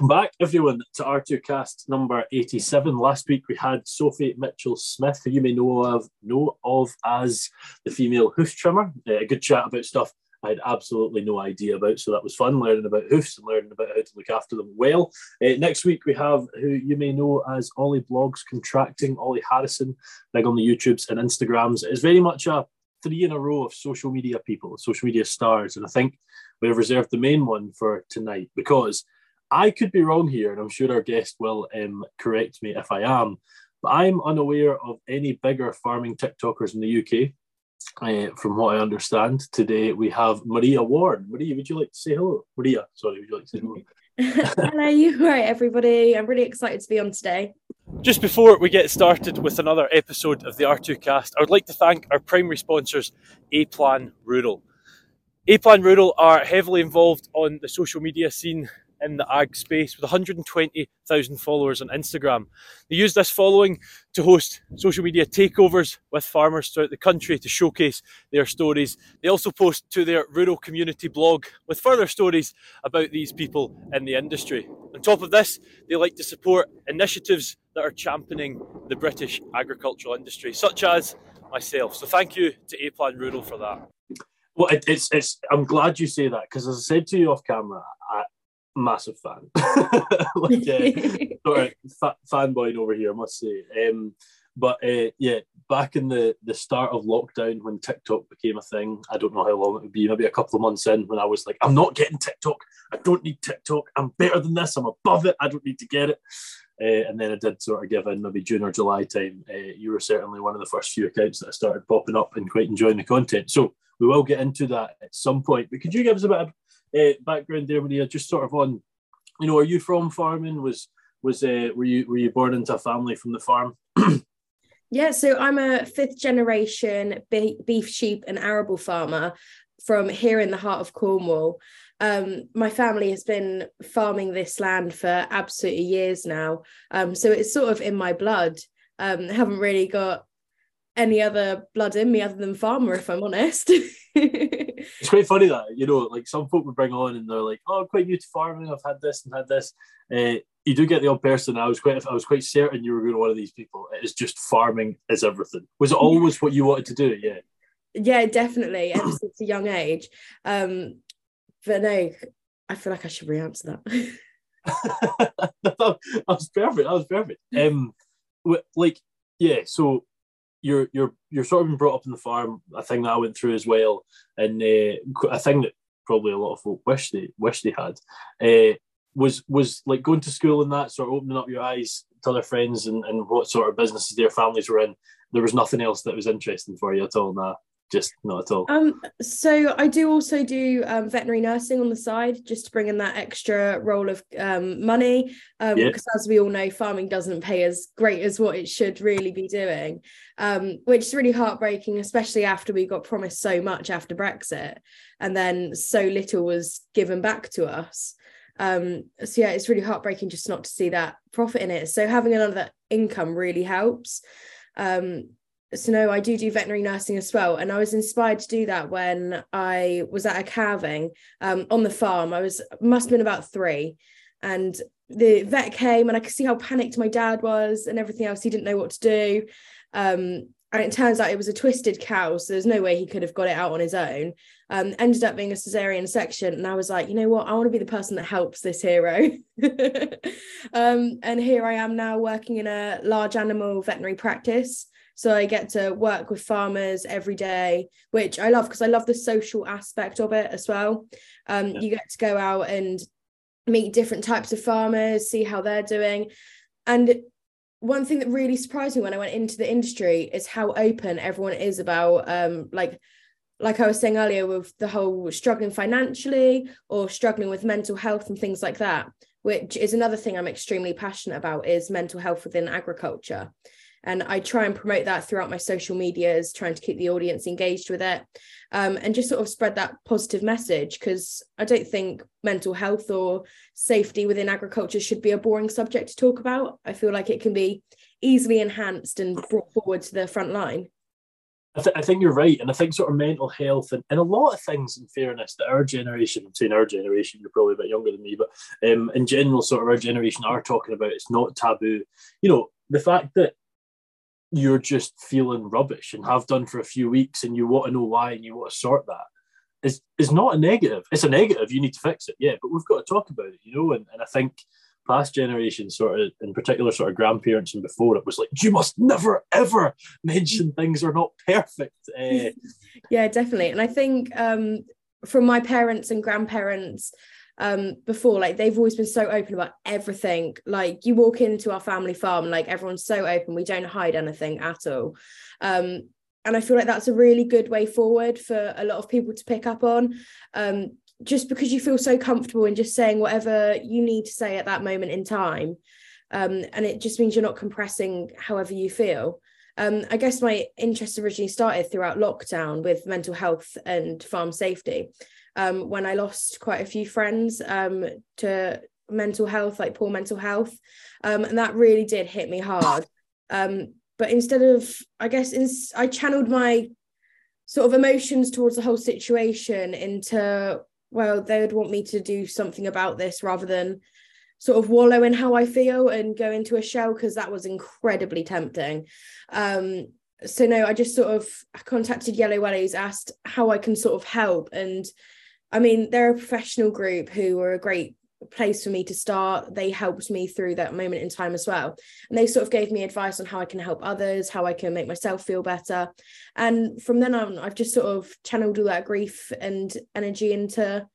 Welcome back, everyone, to R2 Cast number 87. Last week we had Sophie Mitchell Smith, who you may know of know of as the female hoof trimmer. Uh, a good chat about stuff I had absolutely no idea about, so that was fun learning about hoofs and learning about how to look after them well. Uh, next week we have who you may know as Ollie Blogs Contracting, Ollie Harrison, big on the YouTubes and Instagrams. It's very much a three in a row of social media people, social media stars, and I think we have reserved the main one for tonight because I could be wrong here, and I'm sure our guest will um, correct me if I am, but I'm unaware of any bigger farming TikTokers in the UK. Uh, from what I understand, today we have Maria Ward. Maria, would you like to say hello? Maria, sorry, would you like to say hello? Hello, you right, everybody. I'm really excited to be on today. Just before we get started with another episode of the R2 cast, I would like to thank our primary sponsors, A Plan Rural. A Plan Rural are heavily involved on the social media scene in the ag space with 120,000 followers on Instagram. They use this following to host social media takeovers with farmers throughout the country to showcase their stories. They also post to their rural community blog with further stories about these people in the industry. On top of this, they like to support initiatives that are championing the British agricultural industry, such as myself. So thank you to A Plan Rural for that. Well, it, it's it's. I'm glad you say that because, as I said to you off camera, I, massive fan, like uh, sort of fa- fanboy over here, I must say. Um, but uh, yeah, back in the the start of lockdown when TikTok became a thing, I don't know how long it would be, maybe a couple of months in, when I was like, I'm not getting TikTok. I don't need TikTok. I'm better than this. I'm above it. I don't need to get it. Uh, and then I did sort of give in maybe June or July time. Uh, you were certainly one of the first few accounts that I started popping up and quite enjoying the content. So we will get into that at some point. But could you give us a bit of uh, background there, Maria, just sort of on, you know, are you from farming? Was was uh, were you were you born into a family from the farm? yeah, so I'm a fifth generation beef, sheep, and arable farmer from here in the heart of Cornwall. Um, my family has been farming this land for absolutely years now, um, so it's sort of in my blood. Um, haven't really got any other blood in me other than farmer, if I'm honest. it's quite funny that you know, like some folk would bring on and they're like, "Oh, I'm quite new to farming. I've had this and had this." Uh, you do get the odd person. I was quite, I was quite certain you were going to one of these people. It is just farming is everything. Was it always what you wanted to do? Yeah. Yeah, definitely. Ever since a young age. Um, but no, I feel like I should re-answer that. that was perfect. That was perfect. Um, like, yeah. So you're you're you're sort of been brought up in the farm. A thing that I went through as well, and uh, a thing that probably a lot of folk wish they wish they had uh, was was like going to school and that sort of opening up your eyes to other friends and, and what sort of businesses their families were in. There was nothing else that was interesting for you at all. Now just not at all. Um, so I do also do um, veterinary nursing on the side, just to bring in that extra role of um, money. Um, yeah. Because as we all know, farming doesn't pay as great as what it should really be doing, um, which is really heartbreaking, especially after we got promised so much after Brexit, and then so little was given back to us. Um, so yeah, it's really heartbreaking just not to see that profit in it. So having another income really helps. Um, so no, I do do veterinary nursing as well, and I was inspired to do that when I was at a calving um, on the farm. I was must have been about three, and the vet came, and I could see how panicked my dad was and everything else. He didn't know what to do, um, and it turns out it was a twisted cow, so there's no way he could have got it out on his own. Um, ended up being a cesarean section, and I was like, you know what, I want to be the person that helps this hero. um, and here I am now working in a large animal veterinary practice. So I get to work with farmers every day, which I love because I love the social aspect of it as well. Um, yeah. You get to go out and meet different types of farmers, see how they're doing. And one thing that really surprised me when I went into the industry is how open everyone is about um, like like I was saying earlier with the whole struggling financially or struggling with mental health and things like that, which is another thing I'm extremely passionate about is mental health within agriculture and i try and promote that throughout my social medias trying to keep the audience engaged with it um, and just sort of spread that positive message because i don't think mental health or safety within agriculture should be a boring subject to talk about i feel like it can be easily enhanced and brought forward to the front line I, th- I, think you're right, and I think sort of mental health and, and a lot of things. In fairness, that our generation, I'm saying our generation, you're probably a bit younger than me, but um, in general, sort of our generation are talking about it's not taboo. You know, the fact that you're just feeling rubbish and have done for a few weeks, and you want to know why and you want to sort that is is not a negative. It's a negative. You need to fix it, yeah, but we've got to talk about it, you know. And, and I think past generations, sort of in particular, sort of grandparents and before, it was like you must never ever mention things are not perfect. Uh, yeah, definitely. And I think um, from my parents and grandparents. Um, before like they've always been so open about everything like you walk into our family farm like everyone's so open we don't hide anything at all um, and I feel like that's a really good way forward for a lot of people to pick up on. Um, just because you feel so comfortable in just saying whatever you need to say at that moment in time. Um, and it just means you're not compressing however you feel. Um, I guess my interest originally started throughout lockdown with mental health and farm safety. Um, when I lost quite a few friends um, to mental health, like poor mental health, um, and that really did hit me hard. Um, but instead of, I guess, in, I channeled my sort of emotions towards the whole situation into well they would want me to do something about this rather than sort of wallow in how I feel and go into a shell because that was incredibly tempting. Um, so no, I just sort of contacted Yellow Wellies, asked how I can sort of help. And I mean, they're a professional group who were a great place for me to start. They helped me through that moment in time as well. And they sort of gave me advice on how I can help others, how I can make myself feel better. And from then on, I've just sort of channeled all that grief and energy into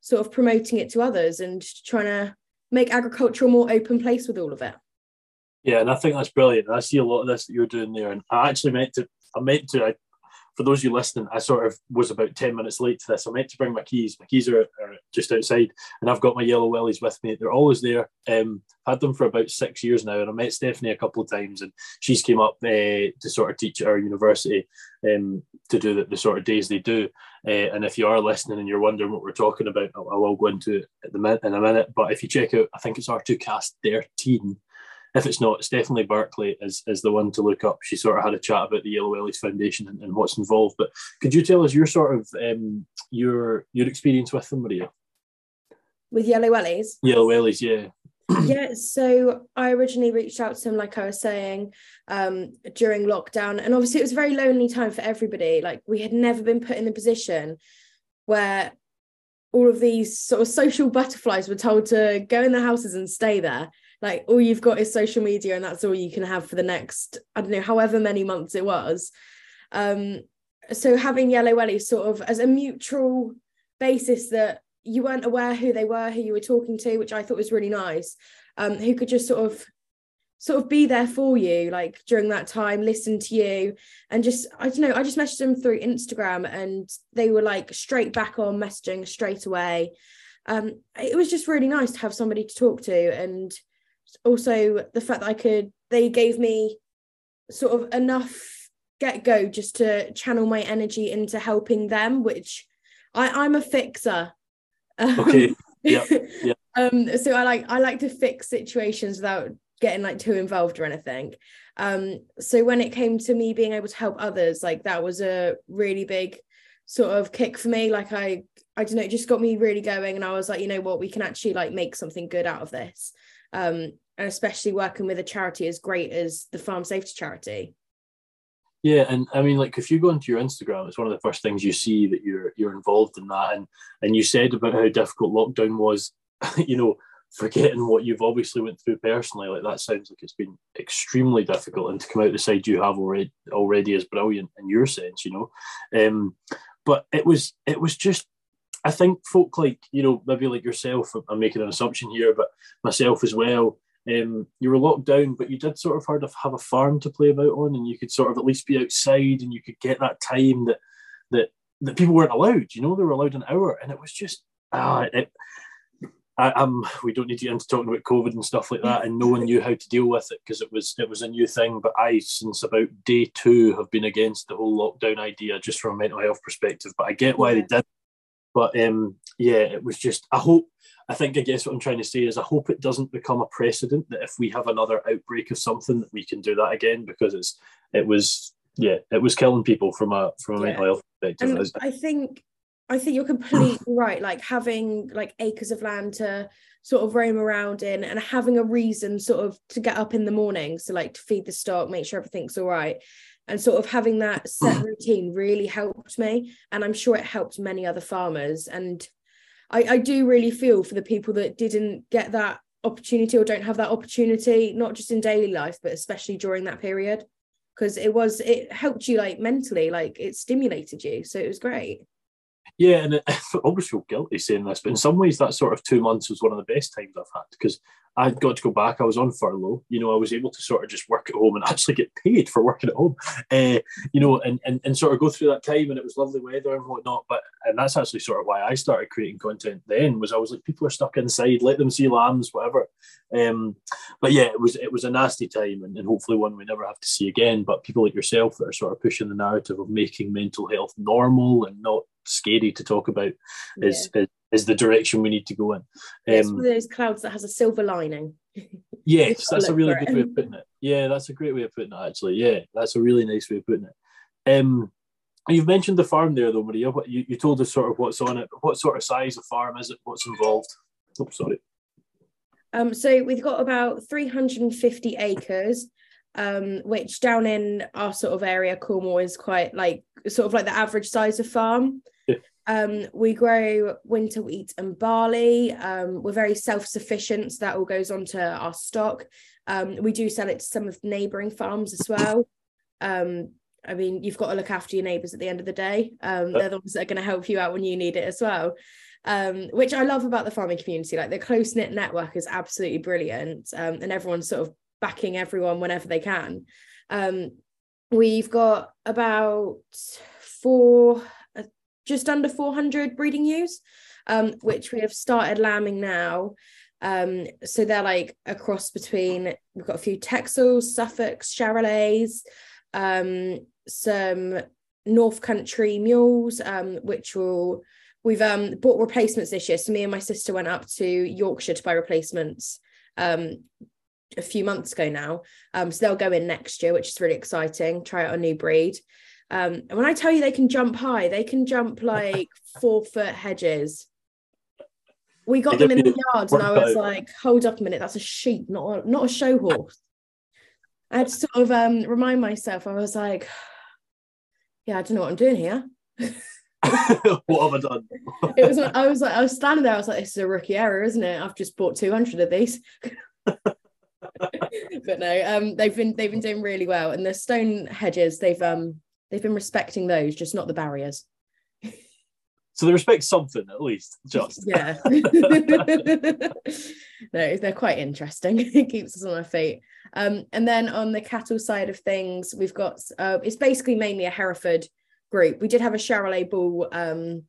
sort of promoting it to others and trying to make agriculture a more open place with all of it. Yeah, and I think that's brilliant. I see a lot of this that you're doing there, and I actually meant to. I meant to. I for those of you listening, I sort of was about 10 minutes late to this. I meant to bring my keys. My keys are, are just outside, and I've got my yellow wellies with me. They're always there. Um, had them for about six years now, and I met Stephanie a couple of times, and she's came up uh, to sort of teach at our university um, to do the, the, sort of days they do. Uh, and if you are listening and you're wondering what we're talking about, I, will go into it at the in a minute. But if you check out, I think it's R2Cast 13 if it's not, it's definitely Berkeley is, is the one to look up. She sort of had a chat about the Yellow Wellies Foundation and, and what's involved. But could you tell us your sort of um, your your experience with them, Maria? With Yellow Wellies? Yellow Wellies, yeah. yeah, so I originally reached out to him, like I was saying, um, during lockdown. And obviously, it was a very lonely time for everybody. Like, we had never been put in the position where all of these sort of social butterflies were told to go in their houses and stay there like all you've got is social media and that's all you can have for the next i don't know however many months it was. Um so having yellow welly sort of as a mutual basis that you weren't aware who they were who you were talking to which i thought was really nice um who could just sort of sort of be there for you like during that time listen to you. And just i don't know i just messaged them through instagram and they were like straight back on messaging straight away. Um it was just really nice to have somebody to talk to and also the fact that I could they gave me sort of enough get go just to channel my energy into helping them, which I, I'm a fixer. Okay. yeah. Yeah. um, so I like I like to fix situations without getting like too involved or anything. Um, so when it came to me being able to help others, like that was a really big sort of kick for me. Like I I don't know, it just got me really going. And I was like, you know what, we can actually like make something good out of this um, and especially working with a charity as great as the farm safety charity. Yeah and i mean like if you go into your instagram it's one of the first things you see that you're you're involved in that. And and you said about how difficult lockdown was you know forgetting what you've obviously went through personally. Like that sounds like it's been extremely difficult. And to come out the side you have already already is brilliant in your sense you know. Um but it was it was just I think folk like you know maybe like yourself. I'm making an assumption here, but myself as well. Um, you were locked down, but you did sort of hard have a farm to play about on, and you could sort of at least be outside, and you could get that time that that that people weren't allowed. You know, they were allowed an hour, and it was just ah, it, I, am we don't need to get into talking about COVID and stuff like that, and no one knew how to deal with it because it was it was a new thing. But I, since about day two, have been against the whole lockdown idea just from a mental health perspective. But I get why yeah. they did but um, yeah, it was just. I hope. I think I guess what I'm trying to say is I hope it doesn't become a precedent that if we have another outbreak of something that we can do that again because it's it was Yeah, it was killing people from a from a yeah. mental health perspective. And I think I think you're completely right. Like having like acres of land to sort of roam around in and having a reason sort of to get up in the morning. So like to feed the stock, make sure everything's all right. And sort of having that set routine really helped me. And I'm sure it helped many other farmers. And I, I do really feel for the people that didn't get that opportunity or don't have that opportunity, not just in daily life, but especially during that period. Because it was, it helped you like mentally, like it stimulated you. So it was great. Yeah, and I almost feel guilty saying this, but in some ways, that sort of two months was one of the best times I've had because I got to go back. I was on furlough. You know, I was able to sort of just work at home and actually get paid for working at home. Uh, you know, and, and and sort of go through that time, and it was lovely weather and whatnot. But and that's actually sort of why I started creating content. Then was I was like, people are stuck inside. Let them see lambs, whatever. Um, but yeah, it was it was a nasty time, and, and hopefully one we never have to see again. But people like yourself that are sort of pushing the narrative of making mental health normal and not scary to talk about is, yeah. is, is the direction we need to go in. Um, it's one of those clouds that has a silver lining. yes, that's a really good way of putting it. Yeah, that's a great way of putting it. Actually, yeah, that's a really nice way of putting it. Um, you've mentioned the farm there, though, Maria. What you, you told us sort of what's on it. What sort of size of farm is it? What's involved? Oh, sorry. Um, so we've got about 350 acres, um, which down in our sort of area, Cornwall, is quite like sort of like the average size of farm. Um, we grow winter wheat and barley. Um, we're very self-sufficient, so that all goes onto our stock. Um, we do sell it to some of the neighbouring farms as well. Um, I mean, you've got to look after your neighbours at the end of the day. Um, they're the ones that are going to help you out when you need it as well. Um, which I love about the farming community. Like the close knit network is absolutely brilliant, and everyone's sort of backing everyone whenever they can. we've got about four just under 400 breeding ewes, um, which we have started lambing now. Um, so they're like a cross between we've got a few Texels, Suffolks, Charolais, um, some North Country mules, um, which will we've um bought replacements this year. So me and my sister went up to Yorkshire to buy replacements um a few months ago now. So they'll go in next year, which is really exciting. Try out a new breed. Um, and when I tell you they can jump high, they can jump like four foot hedges. We got them in the yard, and I was like, "Hold up a minute, that's a sheep, not a, not a show horse." I had to sort of um, remind myself. I was like, "Yeah, I don't know what I'm doing here." what have I done? it was. I was like, I was standing there. I was like, "This is a rookie error, isn't it? I've just bought 200 of these." but no, um, they've been they've been doing really well, and the stone hedges they've um they've been respecting those, just not the barriers. So they respect something at least, just. Yeah. no, they're quite interesting. it keeps us on our feet. Um, and then on the cattle side of things, we've got uh, it's basically mainly a Hereford group. We did have a Charolais bull um,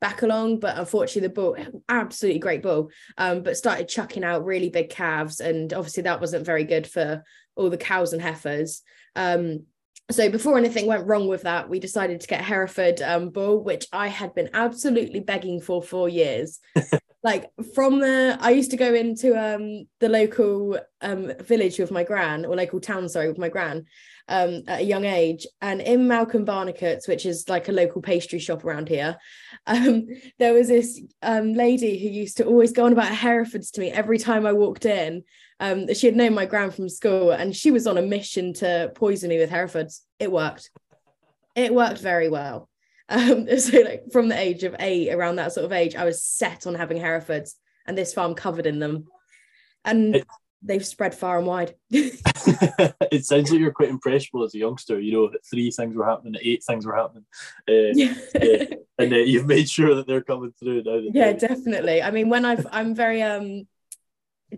back along, but unfortunately the bull, absolutely great bull, um, but started chucking out really big calves, and obviously that wasn't very good for all the cows and heifers. Um, so before anything went wrong with that, we decided to get Hereford um, bull, which I had been absolutely begging for for years. like from the, I used to go into um, the local um, village with my gran, or local town, sorry, with my gran, um, at a young age. And in Malcolm Barnecutt's, which is like a local pastry shop around here, um, there was this um, lady who used to always go on about Herefords to me every time I walked in um, she had known my grand from school and she was on a mission to poison me with Herefords. It worked. It worked very well. Um, so like from the age of eight, around that sort of age, I was set on having Herefords and this farm covered in them. And it, they've spread far and wide. it sounds like you're quite impressionable as a youngster. You know, three things were happening, eight things were happening, uh, yeah. uh, and uh, you've made sure that they're coming through now. Yeah, definitely. I mean, when I've, I'm very um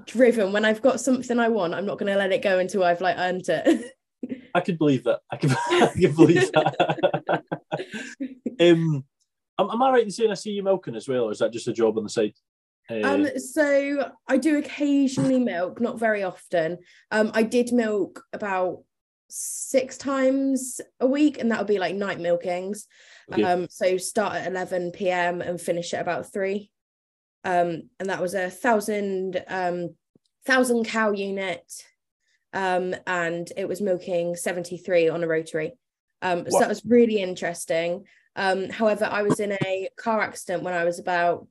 driven. When I've got something I want, I'm not going to let it go until I've like earned it. I could believe that. I could, I can believe that. um, am, am I right in saying I see you milking as well, or is that just a job on the side? Uh, um, so I do occasionally milk, not very often. Um, I did milk about six times a week, and that would be like night milkings. Okay. Um, so start at 11 p.m. and finish at about three um, and that was a thousand um, thousand cow unit, um, and it was milking seventy three on a rotary. Um, so that was really interesting. Um, however, I was in a car accident when I was about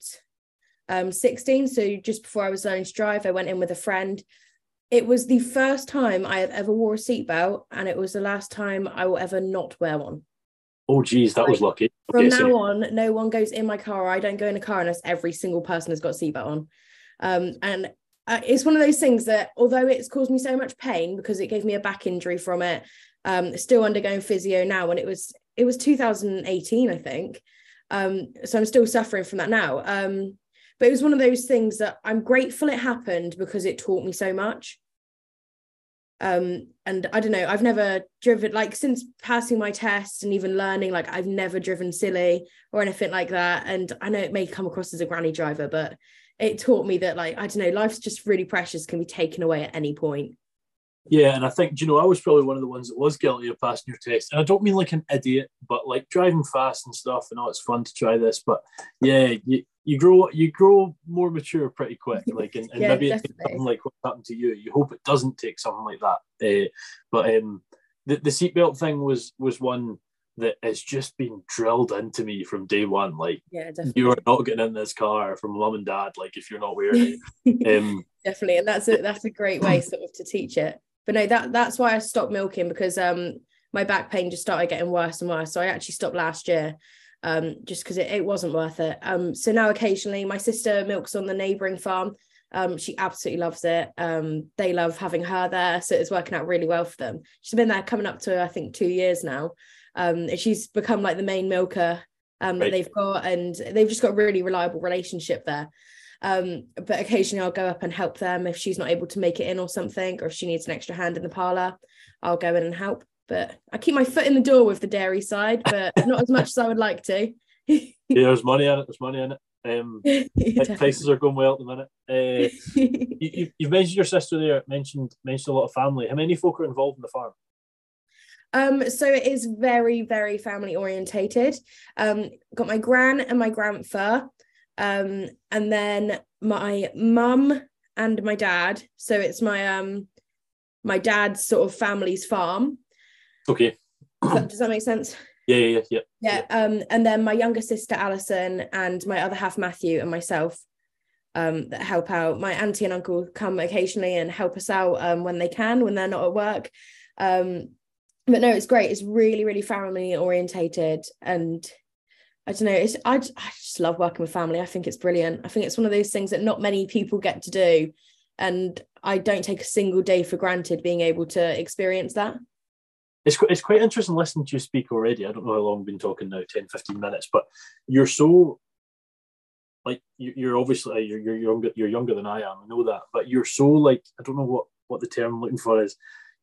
um, 16. So just before I was learning to drive, I went in with a friend. It was the first time I have ever wore a seatbelt, and it was the last time I will ever not wear one. Oh, geez, that like, was lucky. From okay, now so... on, no one goes in my car. I don't go in a car unless every single person has got a seatbelt on. Um, and uh, it's one of those things that, although it's caused me so much pain because it gave me a back injury from it, um, still undergoing physio now. And it was it was 2018, I think. Um, so I'm still suffering from that now. Um, but it was one of those things that I'm grateful it happened because it taught me so much. Um, and I don't know, I've never driven like since passing my test and even learning, like I've never driven silly or anything like that. And I know it may come across as a granny driver, but it taught me that like I don't know, life's just really precious, can be taken away at any point. Yeah, and I think you know I was probably one of the ones that was guilty of passing your test, and I don't mean like an idiot, but like driving fast and stuff. And oh, it's fun to try this, but yeah, you, you grow you grow more mature pretty quick. Like, and, and yeah, maybe it takes something like what happened to you. You hope it doesn't take something like that. Uh, but um, the the seatbelt thing was was one that has just been drilled into me from day one. Like, yeah, definitely. you are not getting in this car from mum and dad. Like, if you're not wearing it, um, definitely, and that's a that's a great way sort of to teach it but no that that's why i stopped milking because um my back pain just started getting worse and worse. So i actually stopped last year um just because it, it wasn't worth it. Um so now occasionally my sister milks on the neighboring farm. Um she absolutely loves it. Um they love having her there so it's working out really well for them. She's been there coming up to i think two years now. Um she's become like the main milker um right. that they've got and they've just got a really reliable relationship there um, but occasionally I'll go up and help them if she's not able to make it in or something, or if she needs an extra hand in the parlour, I'll go in and help. But I keep my foot in the door with the dairy side, but not as much as I would like to. yeah, there's money in it. There's money in it. Um, prices are going well at the minute. Uh, you, have mentioned your sister there. Mentioned mentioned a lot of family. How many folk are involved in the farm? Um, so it is very, very family orientated. Um, got my gran and my grandfa. Um, and then my mum and my dad. So it's my um my dad's sort of family's farm. Okay. Does that, does that make sense? Yeah, yeah, yeah, yeah. Yeah. Um, and then my younger sister Alison and my other half Matthew and myself um that help out. My auntie and uncle come occasionally and help us out um when they can, when they're not at work. Um, but no, it's great. It's really, really family orientated and I don't know. It's I, I just love working with family. I think it's brilliant. I think it's one of those things that not many people get to do, and I don't take a single day for granted being able to experience that. It's it's quite interesting listening to you speak already. I don't know how long we've been talking now 10, 15 minutes, but you're so like you're obviously uh, you're you're younger you're younger than I am. I know that, but you're so like I don't know what what the term I'm looking for is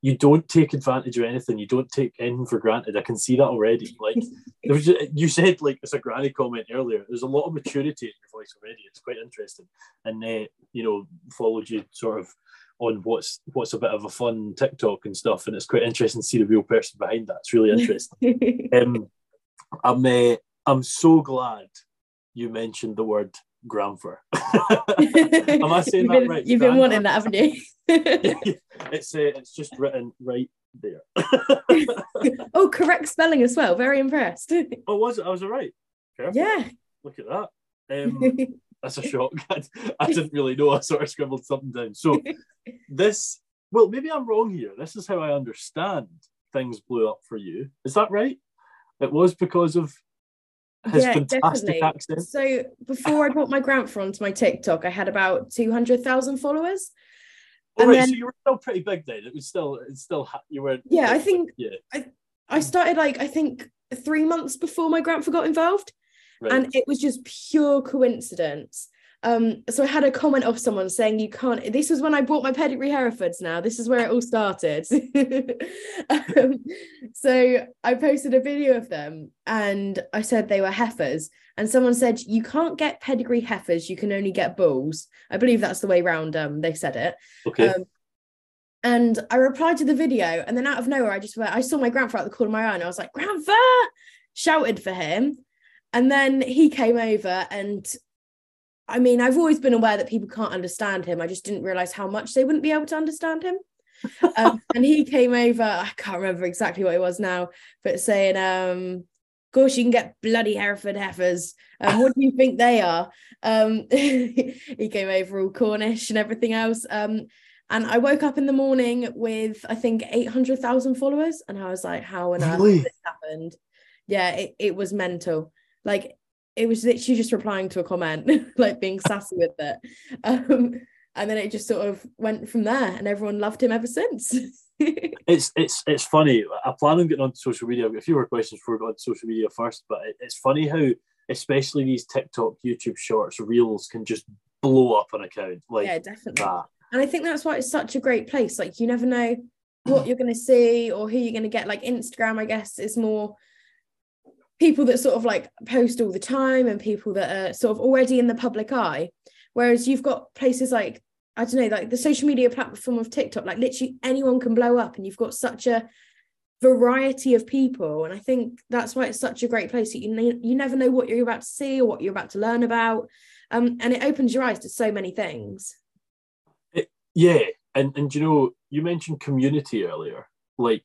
you don't take advantage of anything. You don't take anything for granted. I can see that already. Like just, you said, like it's a granny comment earlier. There's a lot of maturity in your voice already. It's quite interesting, and uh, you know, followed you sort of on what's what's a bit of a fun TikTok and stuff, and it's quite interesting to see the real person behind that. It's really interesting. um, I'm uh, I'm so glad you mentioned the word Granfer. Am I saying that been, right? You've been wanting that, haven't you? it's uh, it's just written right there. oh, correct spelling as well. Very impressed. Oh, was it? I was right. Careful. Yeah. Look at that. Um, that's a shock. I, I didn't really know. I sort of scribbled something down. So this, well, maybe I'm wrong here. This is how I understand things blew up for you. Is that right? It was because of yeah, fantastic definitely. accent. So before I brought my grandfather onto my TikTok, I had about two hundred thousand followers. All right, then, so you were still pretty big then. It was still, it's still, you were. Yeah, I think. Yeah. I, I started like I think three months before my grandfather got involved, right. and it was just pure coincidence um, so I had a comment of someone saying you can't. This was when I bought my pedigree Herefords. Now this is where it all started. um, so I posted a video of them, and I said they were heifers, and someone said you can't get pedigree heifers, you can only get bulls. I believe that's the way round. Um, they said it. Okay. Um, and I replied to the video, and then out of nowhere, I just went, I saw my grandfather at the corner of my eye, and I was like, "Grandpa!" Shouted for him, and then he came over and I mean, I've always been aware that people can't understand him. I just didn't realize how much they wouldn't be able to understand him. um, and he came over. I can't remember exactly what it was now, but saying, um, "Of course, you can get bloody Hereford heifers. Um, what do you think they are?" Um, he came over all Cornish and everything else. Um, and I woke up in the morning with I think eight hundred thousand followers, and I was like, "How on earth really? this happened?" Yeah, it, it was mental. Like it was literally just replying to a comment, like being sassy with it. Um, and then it just sort of went from there, and everyone loved him ever since. it's it's it's funny. I plan on getting on social media. I've got a few more questions before we go on social media first, but it, it's funny how, especially these TikTok, YouTube Shorts, Reels can just blow up an account. Like yeah, definitely. That. And I think that's why it's such a great place. Like you never know what you're going to see or who you're going to get. Like Instagram, I guess, is more people that sort of like post all the time and people that are sort of already in the public eye. Whereas you've got places like, I don't know, like the social media platform of TikTok, like literally anyone can blow up and you've got such a variety of people. And I think that's why it's such a great place that you, you never know what you're about to see or what you're about to learn about. Um, and it opens your eyes to so many things. It, yeah. And, and you know, you mentioned community earlier. Like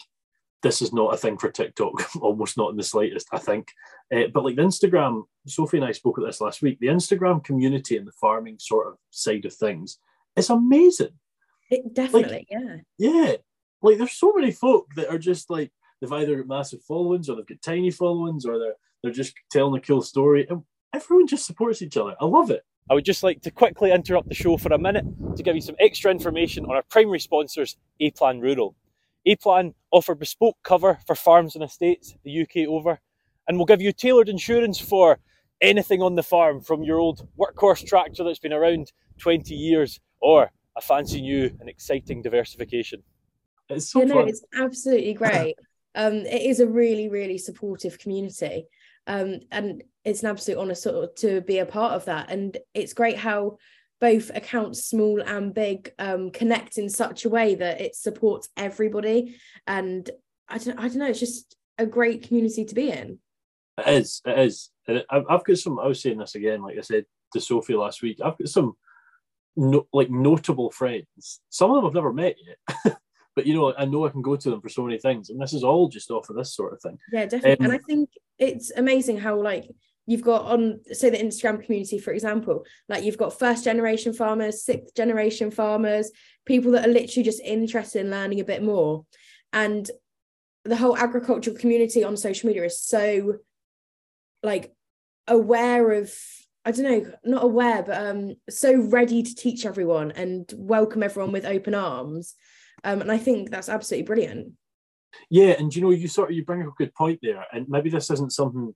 this is not a thing for TikTok, almost not in the slightest, I think. Uh, but like the Instagram, Sophie and I spoke at this last week, the Instagram community and the farming sort of side of things is amazing. It definitely, like, yeah. Yeah. Like there's so many folk that are just like, they've either got massive followings or they've got tiny followings or they're, they're just telling a cool story. And everyone just supports each other. I love it. I would just like to quickly interrupt the show for a minute to give you some extra information on our primary sponsors, A Plan Rural. A-Plan offer bespoke cover for farms and estates the UK over, and will give you tailored insurance for anything on the farm, from your old workhorse tractor that's been around 20 years, or a fancy new and exciting diversification. It's so you know, it's absolutely great. um, it is a really, really supportive community. Um, and it's an absolute honour sort of to be a part of that. And it's great how both accounts small and big um, connect in such a way that it supports everybody. And I don't, I don't know it's just a great community to be in. It is it is. And I've got some I was saying this again like I said to Sophie last week I've got some no, like notable friends. Some of them I've never met yet but you know I know I can go to them for so many things and this is all just off of this sort of thing. Yeah definitely. Um, and I think it's amazing how like you've got on say the instagram community for example like you've got first generation farmers sixth generation farmers people that are literally just interested in learning a bit more and the whole agricultural community on social media is so like aware of I don't know, not aware, but um, so ready to teach everyone and welcome everyone with open arms. Um, and I think that's absolutely brilliant. Yeah, and you know, you sort of you bring up a good point there, and maybe this isn't something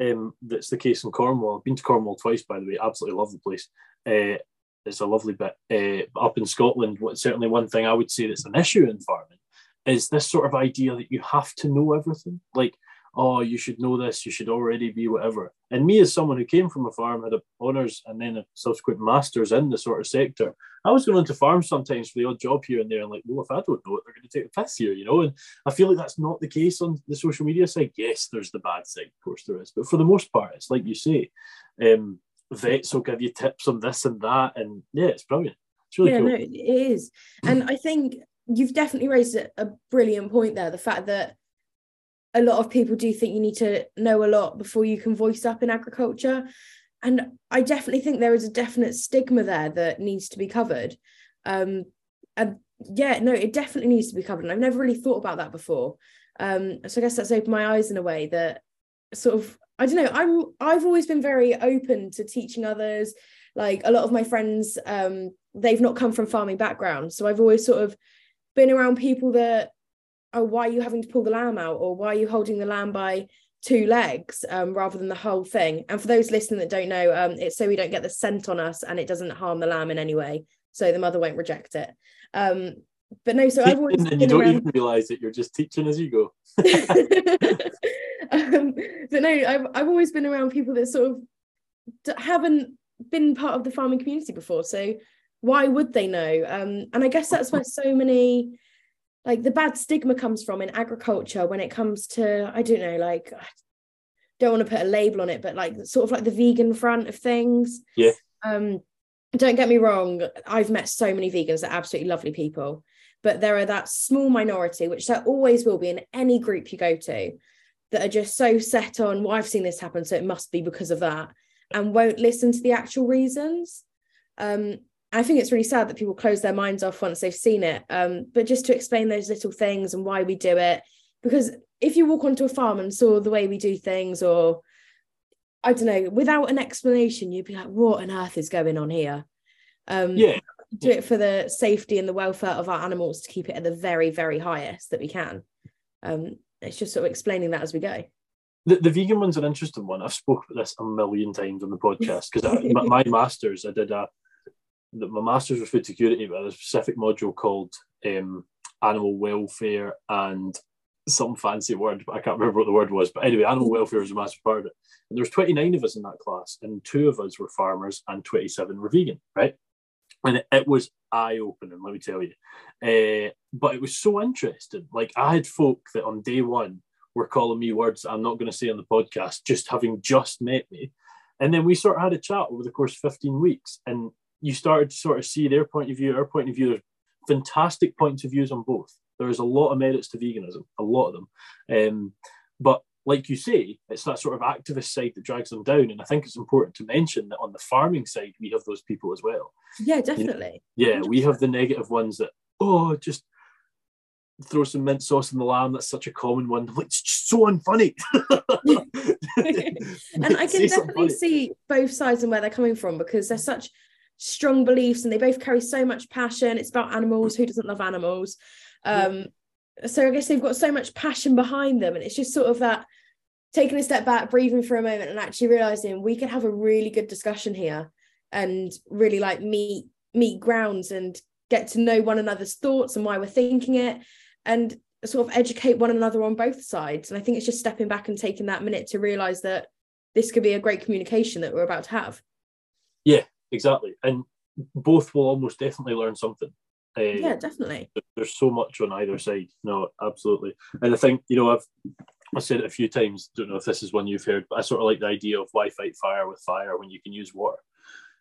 um, that's the case in Cornwall. I've been to Cornwall twice, by the way. Absolutely love the place. Uh, it's a lovely bit. Uh, up in Scotland, what, certainly one thing I would say that's an issue in farming is this sort of idea that you have to know everything. Like oh, you should know this, you should already be whatever. And me, as someone who came from a farm, had a honours and then a subsequent masters in the sort of sector, I was going into farms sometimes for the odd job here and there, and like, well, if I don't know it, they're going to take the piss here, you know. And I feel like that's not the case on the social media side. Yes, there's the bad side, of course there is, but for the most part, it's like you say, um, vets will give you tips on this and that, and yeah, it's brilliant. It's really yeah, cool. no, it is, and I think you've definitely raised a brilliant point there. The fact that a lot of people do think you need to know a lot before you can voice up in agriculture. And I definitely think there is a definite stigma there that needs to be covered. Um, and yeah, no, it definitely needs to be covered. And I've never really thought about that before. Um, so I guess that's opened my eyes in a way that sort of I don't know. I'm I've always been very open to teaching others. Like a lot of my friends, um, they've not come from farming backgrounds, so I've always sort of been around people that oh, why are you having to pull the lamb out? Or why are you holding the lamb by two legs um, rather than the whole thing? And for those listening that don't know, um, it's so we don't get the scent on us and it doesn't harm the lamb in any way. So the mother won't reject it. Um, but no, so I've always you don't around... even realize that you're just teaching as you go. um, but no, I've I've always been around people that sort of haven't been part of the farming community before. So why would they know? Um, and I guess that's where so many like the bad stigma comes from in agriculture when it comes to I don't know like I don't want to put a label on it but like sort of like the vegan front of things yeah um don't get me wrong, I've met so many vegans that are absolutely lovely people, but there are that small minority, which there always will be in any group you go to, that are just so set on, well, I've seen this happen, so it must be because of that, and won't listen to the actual reasons. Um, I think it's really sad that people close their minds off once they've seen it. Um, but just to explain those little things and why we do it, because if you walk onto a farm and saw the way we do things, or I don't know, without an explanation, you'd be like, what on earth is going on here? Um, yeah. Do it for the safety and the welfare of our animals to keep it at the very, very highest that we can. Um, it's just sort of explaining that as we go. The, the vegan one's an interesting one. I've spoke about this a million times on the podcast because my, my masters, I did a my master's was food security, but a specific module called um, animal welfare and some fancy word, but I can't remember what the word was. But anyway, animal welfare was a massive part of it. And there was 29 of us in that class, and two of us were farmers and 27 were vegan, right? And it, it was eye-opening, let me tell you. Uh, but it was so interesting. Like I had folk that on day one were calling me words I'm not going to say on the podcast, just having just met me. And then we sort of had a chat over the course of 15 weeks. And you started to sort of see their point of view, our point of view. There's fantastic points of views on both. There's a lot of merits to veganism, a lot of them. Um, but like you say, it's that sort of activist side that drags them down. And I think it's important to mention that on the farming side, we have those people as well. Yeah, definitely. You know, yeah, 100%. we have the negative ones that, oh, just throw some mint sauce in the lamb. That's such a common one. It's just so unfunny. and I can definitely see both sides and where they're coming from because they're such strong beliefs and they both carry so much passion. It's about animals. Who doesn't love animals? Um yeah. so i guess they've got so much passion behind them and it's just sort of that taking a step back breathing for a moment and actually realizing we could have a really good discussion here and really like meet meet grounds and get to know one another's thoughts and why we're thinking it and sort of educate one another on both sides. And i think it's just stepping back and taking that minute to realize that this could be a great communication that we're about to have. Yeah exactly. And both will almost definitely learn something. Uh, yeah, definitely. There's so much on either side. No, absolutely. And I think you know I've I said it a few times. Don't know if this is one you've heard, but I sort of like the idea of why fight fire with fire when you can use water.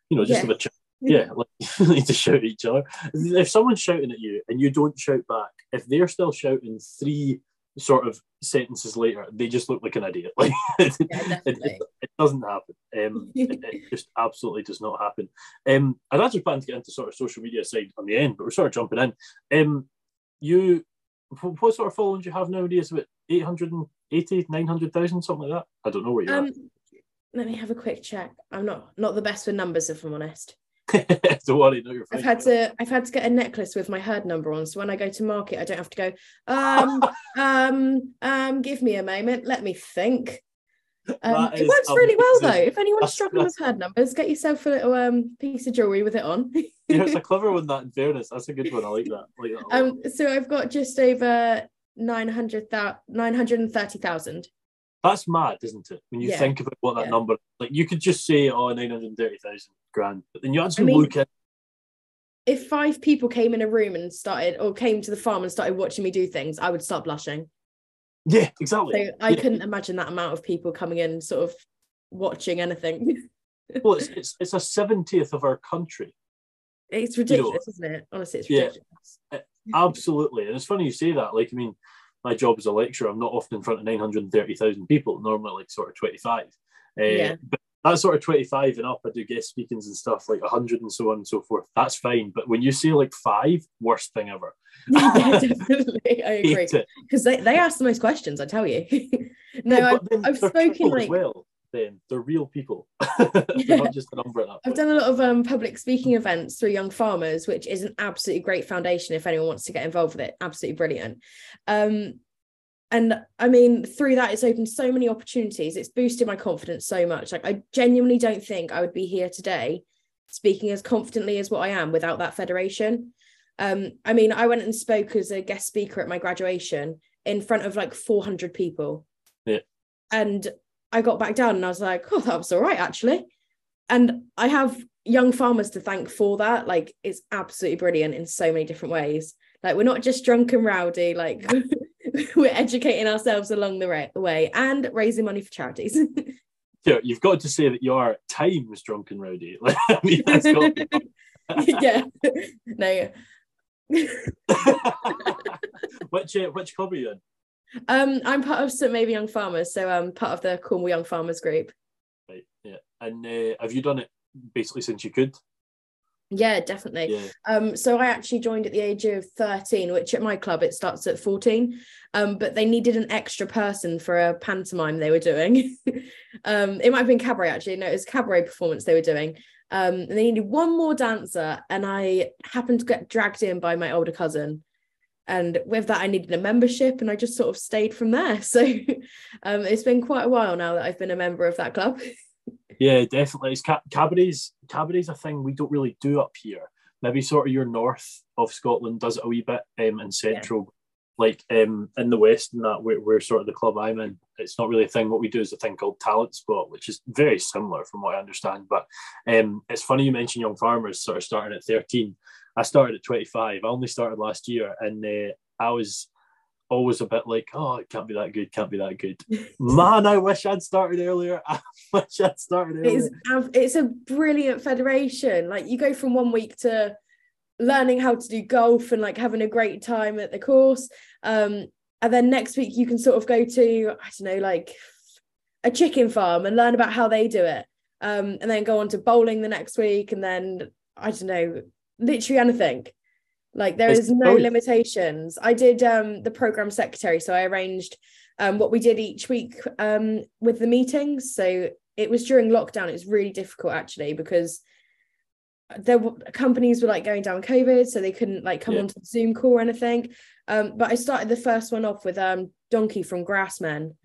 You know, just yeah. have a chat. Yeah, like you need to shout at each other. If someone's shouting at you and you don't shout back, if they're still shouting three sort of sentences later, they just look like an idiot. Like yeah, it, it, it, doesn't happen. Um, it, it, just absolutely does not happen. Um, I'd actually planned to get into sort of social media side on the end, but we're sort of jumping in. Um, you, what sort of following do you have nowadays? About 880, 900,000, something like that? I don't know what you're um, at. Let me have a quick check. I'm not not the best with numbers, if I'm honest. Don't worry, no, you're fine. I've had to I've had to get a necklace with my herd number on, so when I go to market, I don't have to go. Um, um, um, give me a moment. Let me think. Um, it works really well though. If anyone's struggling with herd numbers, get yourself a little um piece of jewelry with it on. yeah, it's a clever one. That in fairness, that's a good one. I like that. I like that um, so I've got just over 900,000, 930,000 that's mad, isn't it? When you yeah. think about what that yeah. number, like you could just say, "Oh, nine hundred thirty thousand grand," but then you actually I mean, look at. If five people came in a room and started, or came to the farm and started watching me do things, I would start blushing. Yeah, exactly. So I yeah. couldn't imagine that amount of people coming in, sort of watching anything. well, it's, it's it's a seventieth of our country. It's ridiculous, you know? isn't it? Honestly, it's ridiculous. Yeah, absolutely, and it's funny you say that. Like, I mean, my job as a lecturer, I'm not often in front of 930,000 people, normally like sort of 25. Uh, yeah. But that sort of 25 and up, I do guest speakings and stuff like 100 and so on and so forth. That's fine. But when you say like five, worst thing ever. yeah, definitely. I agree. Because they, they ask the most questions, I tell you. no, I've, I've spoken like. Well then they're real people. They're yeah. not just a number i've done a lot of um, public speaking events through young farmers which is an absolutely great foundation if anyone wants to get involved with it. Absolutely brilliant. Um, and i mean through that it's opened so many opportunities. It's boosted my confidence so much. Like i genuinely don't think i would be here today speaking as confidently as what i am without that federation. Um, i mean i went and spoke as a guest speaker at my graduation in front of like 400 people. Yeah. And I got back down and I was like, oh, that was all right, actually. And I have young farmers to thank for that. Like, it's absolutely brilliant in so many different ways. Like, we're not just drunk and rowdy, like, we're educating ourselves along the way and raising money for charities. Yeah, you've got to say that you are at times drunk and rowdy. I mean, yeah. No. which uh, which club are you in? Um, I'm part of St Mabyn Young Farmers, so I'm part of the Cornwall Young Farmers group. Right. Yeah. And uh, have you done it basically since you could? Yeah, definitely. Yeah. Um, so I actually joined at the age of 13, which at my club it starts at 14. Um, but they needed an extra person for a pantomime they were doing. um, it might have been cabaret actually. No, it was cabaret performance they were doing. Um, and they needed one more dancer, and I happened to get dragged in by my older cousin. And with that, I needed a membership, and I just sort of stayed from there. So um, it's been quite a while now that I've been a member of that club. Yeah, definitely. It's ca- cabarets. Cabarets a thing we don't really do up here. Maybe sort of your north of Scotland does it a wee bit, um, and central, yeah. like um, in the west and that we're, we're sort of the club I'm in. It's not really a thing. What we do is a thing called talent spot, which is very similar from what I understand. But um, it's funny you mentioned young farmers sort of starting at 13. I started at 25. I only started last year, and uh, I was always a bit like, oh, it can't be that good, can't be that good. Man, I wish I'd started earlier. I wish I'd started earlier. It's, it's a brilliant federation. Like you go from one week to learning how to do golf and like having a great time at the course. Um, and then next week you can sort of go to, I don't know, like a chicken farm and learn about how they do it. Um, and then go on to bowling the next week and then I don't know, literally anything. Like there is no limitations. I did um the program secretary, so I arranged um what we did each week um with the meetings. So it was during lockdown. It was really difficult actually because there were companies were like going down COVID, so they couldn't like come yeah. onto the Zoom call or anything. Um, but I started the first one off with um Donkey from Grassmen.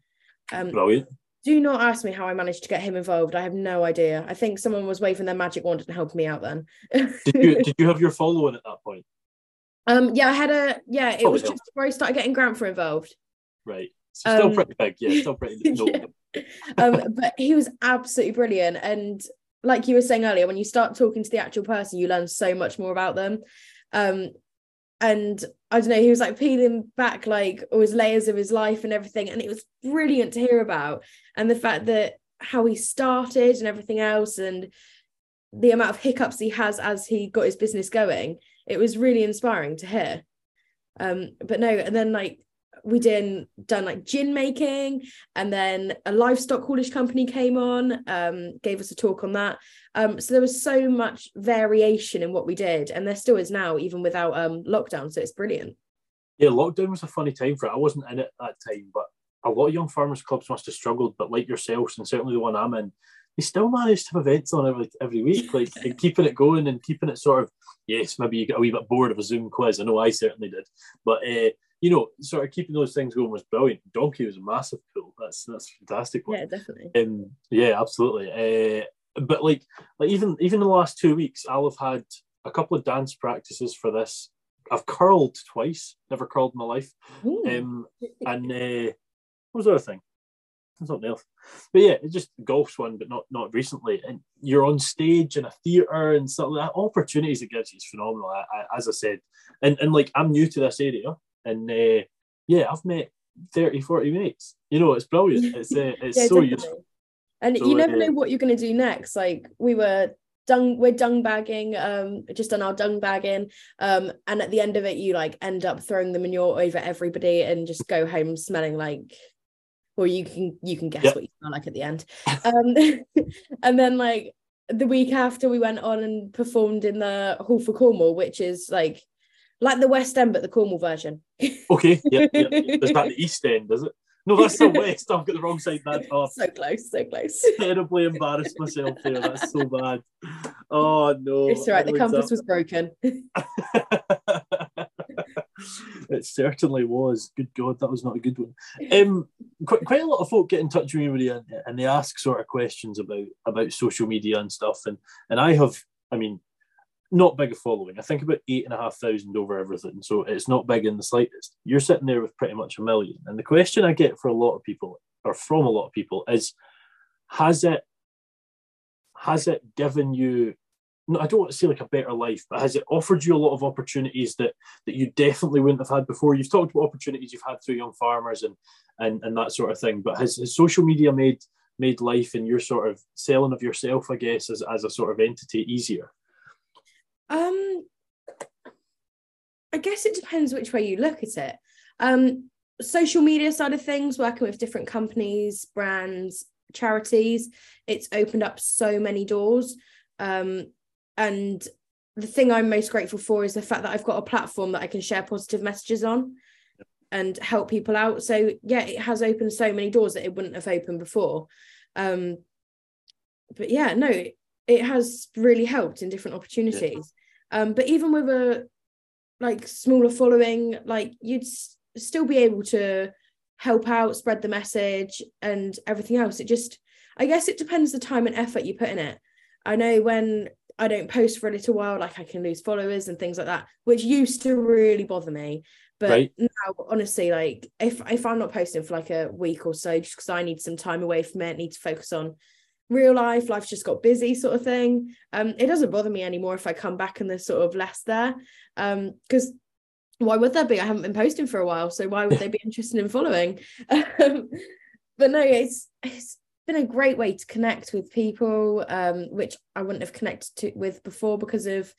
Um, Brilliant. Do not ask me how I managed to get him involved. I have no idea. I think someone was waving their magic wand and helping me out then. did you did you have your following at that point? Um, yeah, I had a yeah. It was just where I started getting Grantford involved. Right. So still um, pretty big, yeah. Still pretty. yeah. um, but he was absolutely brilliant, and like you were saying earlier, when you start talking to the actual person, you learn so much more about them. Um, and I don't know, he was like peeling back like all his layers of his life and everything, and it was brilliant to hear about. And the fact that how he started and everything else, and the amount of hiccups he has as he got his business going it was really inspiring to hear um but no and then like we did done like gin making and then a livestock haulage company came on um gave us a talk on that um so there was so much variation in what we did and there still is now even without um lockdown so it's brilliant yeah lockdown was a funny time for it i wasn't in it at that time but a lot of young farmers clubs must have struggled but like yourselves and certainly the one i'm in they still managed to have events on every every week, like and keeping it going and keeping it sort of. Yes, maybe you get a wee bit bored of a Zoom quiz. I know I certainly did, but uh, you know, sort of keeping those things going was brilliant. Donkey was a massive pull. That's that's fantastic. One. Yeah, definitely. Um, yeah, absolutely. Uh, but like, like even even the last two weeks, I'll have had a couple of dance practices for this. I've curled twice. Never curled in my life. Um, and uh, what was the other thing? something else. But yeah, it's just golf's one, but not not recently. And you're on stage in a theatre and stuff like that. Opportunities it gives you is phenomenal. I, I, as I said, and and like I'm new to this area, and uh, yeah, I've met 30, 40 mates. You know, it's brilliant. It's uh, it's yeah, so definitely. useful. And so, you never uh, know what you're going to do next. Like we were dung we're dung bagging um just on our dung bagging um and at the end of it you like end up throwing the manure over everybody and just go home smelling like or you can you can guess yep. what you smell like at the end. Um, and then like the week after we went on and performed in the Hall for Cornwall, which is like like the West End but the Cornwall version. okay, yeah, yeah. Is that the East End, is it? No, that's the West. I've got the wrong side that off. So close, so close. Terribly embarrassed myself there. That's so bad. Oh no. It's all right, the compass was broken it certainly was. Good God, that was not a good one. Um, quite, quite a lot of folk get in touch with me and, and they ask sort of questions about about social media and stuff. And and I have, I mean, not big a following. I think about eight and a half thousand over everything. So it's not big in the slightest. You're sitting there with pretty much a million. And the question I get for a lot of people, or from a lot of people, is has it has it given you no, I don't want to say like a better life, but has it offered you a lot of opportunities that that you definitely wouldn't have had before? You've talked about opportunities you've had through young farmers and and, and that sort of thing, but has, has social media made made life and your sort of selling of yourself, I guess, as, as a sort of entity easier? Um, I guess it depends which way you look at it. Um, social media side of things, working with different companies, brands, charities, it's opened up so many doors. Um, and the thing I'm most grateful for is the fact that I've got a platform that I can share positive messages on and help people out. So yeah, it has opened so many doors that it wouldn't have opened before. Um, but yeah, no, it has really helped in different opportunities. Um, but even with a like smaller following, like you'd s- still be able to help out, spread the message, and everything else. It just, I guess, it depends the time and effort you put in it. I know when I don't post for a little while, like I can lose followers and things like that, which used to really bother me. But right. now, honestly, like if if I'm not posting for like a week or so, just because I need some time away from it, need to focus on real life, life's just got busy, sort of thing. Um, it doesn't bother me anymore if I come back and there's sort of less there. Um, because why would there be? I haven't been posting for a while, so why would they be interested in following? Um, but no, it's it's been a great way to connect with people, um, which I wouldn't have connected to, with before because of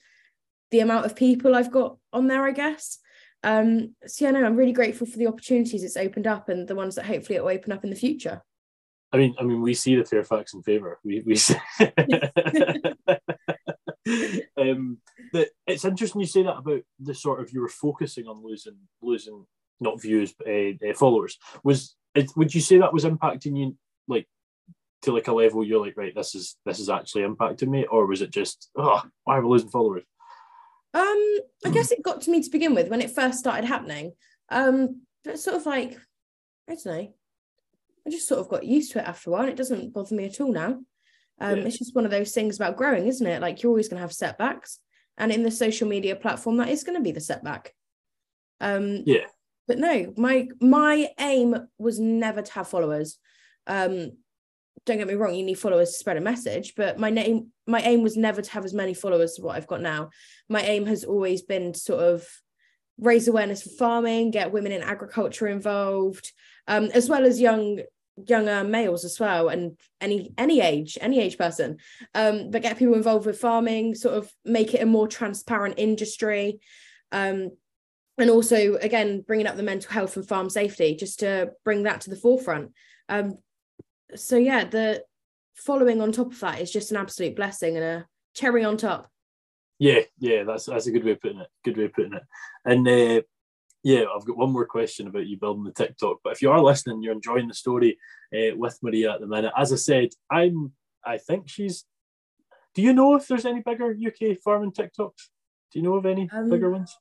the amount of people I've got on there, I guess. Um, so yeah, no, I'm really grateful for the opportunities it's opened up and the ones that hopefully it will open up in the future. I mean, I mean, we see the Fairfax in favour. We we. um, but it's interesting you say that about the sort of you were focusing on losing losing not views but uh, uh, followers. Was would you say that was impacting you like to like a level you're like right this is this is actually impacting me or was it just oh why am I losing followers? Um, I guess it got to me to begin with when it first started happening. Um, but sort of like I don't know. I just sort of got used to it after a while. And it doesn't bother me at all now. Um, yeah. It's just one of those things about growing, isn't it? Like you're always going to have setbacks, and in the social media platform, that is going to be the setback. Um, yeah. But no, my my aim was never to have followers. Um, don't get me wrong, you need followers to spread a message, but my name, my aim was never to have as many followers as what I've got now. My aim has always been to sort of raise awareness for farming, get women in agriculture involved, um, as well as young younger males as well and any any age any age person um but get people involved with farming sort of make it a more transparent industry um and also again bringing up the mental health and farm safety just to bring that to the forefront. Um so yeah the following on top of that is just an absolute blessing and a cherry on top. Yeah yeah that's that's a good way of putting it good way of putting it. And uh yeah, I've got one more question about you building the TikTok. But if you are listening, you're enjoying the story uh, with Maria at the minute. As I said, I'm. I think she's. Do you know if there's any bigger UK farming TikToks? Do you know of any um, bigger ones?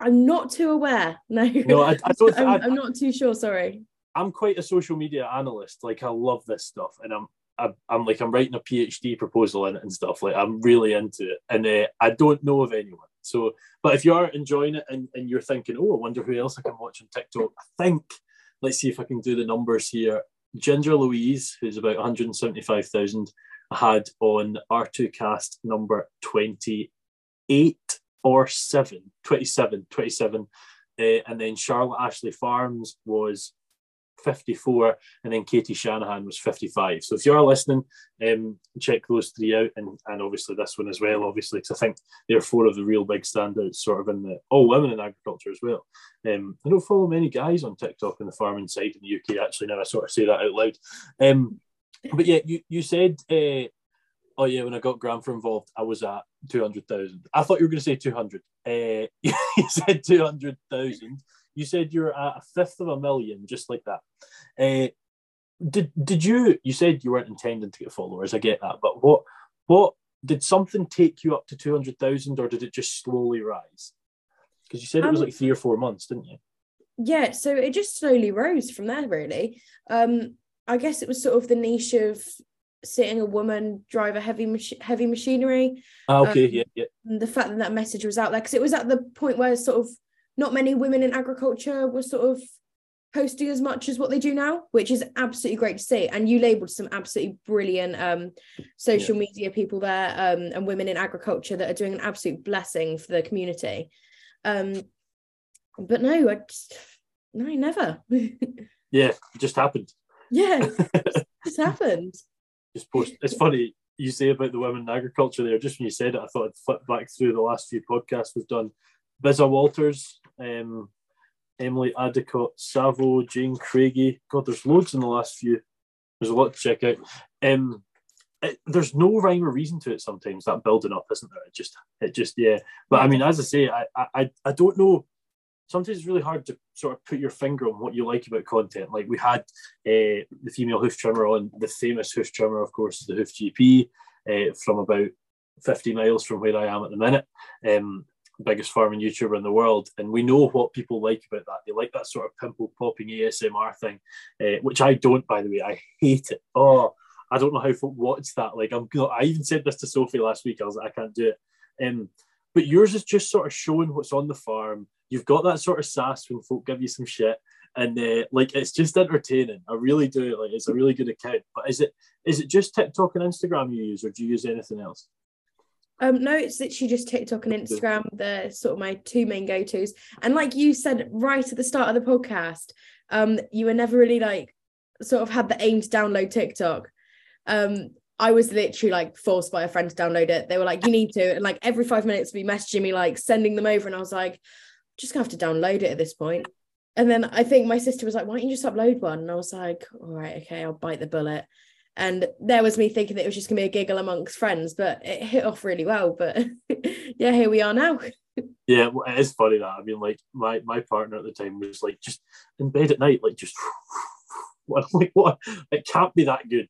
I'm not too aware. No, no, I, I don't. I'm, I, I'm not too sure. Sorry. I'm quite a social media analyst. Like I love this stuff, and I'm I'm, I'm like I'm writing a PhD proposal in it and stuff. Like I'm really into it, and uh, I don't know of anyone. So, but if you are enjoying it and, and you're thinking, oh, I wonder who else I can watch on TikTok, I think, let's see if I can do the numbers here. Ginger Louise, who's about 175,000, had on R2Cast number 28 or 7, 27, 27. Uh, and then Charlotte Ashley Farms was 54, and then Katie Shanahan was 55. So if you are listening, um, check those three out, and, and obviously this one as well, obviously, because I think they're four of the real big standouts, sort of in the all women in agriculture as well. Um, I don't follow many guys on TikTok in the farming side in the UK, actually, now I sort of say that out loud. Um, but yeah, you, you said, uh, oh yeah, when I got Gramfor involved, I was at 200,000. I thought you were going to say 200. Uh, you said 200,000 you said you're at a fifth of a million, just like that. Uh, did did you? You said you weren't intending to get followers. I get that, but what what did something take you up to two hundred thousand, or did it just slowly rise? Because you said it was um, like three or four months, didn't you? Yeah, so it just slowly rose from there. Really, um, I guess it was sort of the niche of seeing a woman drive a heavy mach- heavy machinery. Ah, okay, um, yeah, yeah. the fact that that message was out there because it was at the point where sort of not many women in agriculture were sort of posting as much as what they do now, which is absolutely great to see. And you labeled some absolutely brilliant um, social yeah. media people there um, and women in agriculture that are doing an absolute blessing for the community. Um, but no, I just, no, never. yeah, it just happened. Yeah. just happened. Just post. It's funny you say about the women in agriculture there. Just when you said it, I thought I'd flip back through the last few podcasts we've done. Biza Walters, um, Emily Adicott, Savo, Jane Craigie. God, there's loads in the last few. There's a lot to check out. Um, it, there's no rhyme or reason to it sometimes that building up isn't there it just it just yeah but i mean as i say i i i don't know sometimes it's really hard to sort of put your finger on what you like about content like we had uh, the female hoof trimmer on the famous hoof trimmer of course the hoof gp uh, from about 50 miles from where i am at the minute um, biggest farming YouTuber in the world, and we know what people like about that. They like that sort of pimple popping ASMR thing, uh, which I don't, by the way. I hate it. Oh, I don't know how folk watch that. Like I'm, I even said this to Sophie last week. I was like, I can't do it. Um, but yours is just sort of showing what's on the farm. You've got that sort of sass when folk give you some shit, and uh, like it's just entertaining. I really do. Like it's a really good account. But is it is it just TikTok and Instagram you use, or do you use anything else? Um, no, it's literally just TikTok and Instagram. They're sort of my two main go tos. And like you said right at the start of the podcast, um, you were never really like sort of had the aim to download TikTok um I was literally like forced by a friend to download it. They were like, you need to. And like every five minutes, be messaging me, like sending them over. And I was like, just gonna have to download it at this point. And then I think my sister was like, why don't you just upload one? And I was like, all right, okay, I'll bite the bullet. And there was me thinking that it was just gonna be a giggle amongst friends, but it hit off really well. But yeah, here we are now. yeah, it is funny that. I mean, like my my partner at the time was like just in bed at night, like just what, like, what? It can't be that good.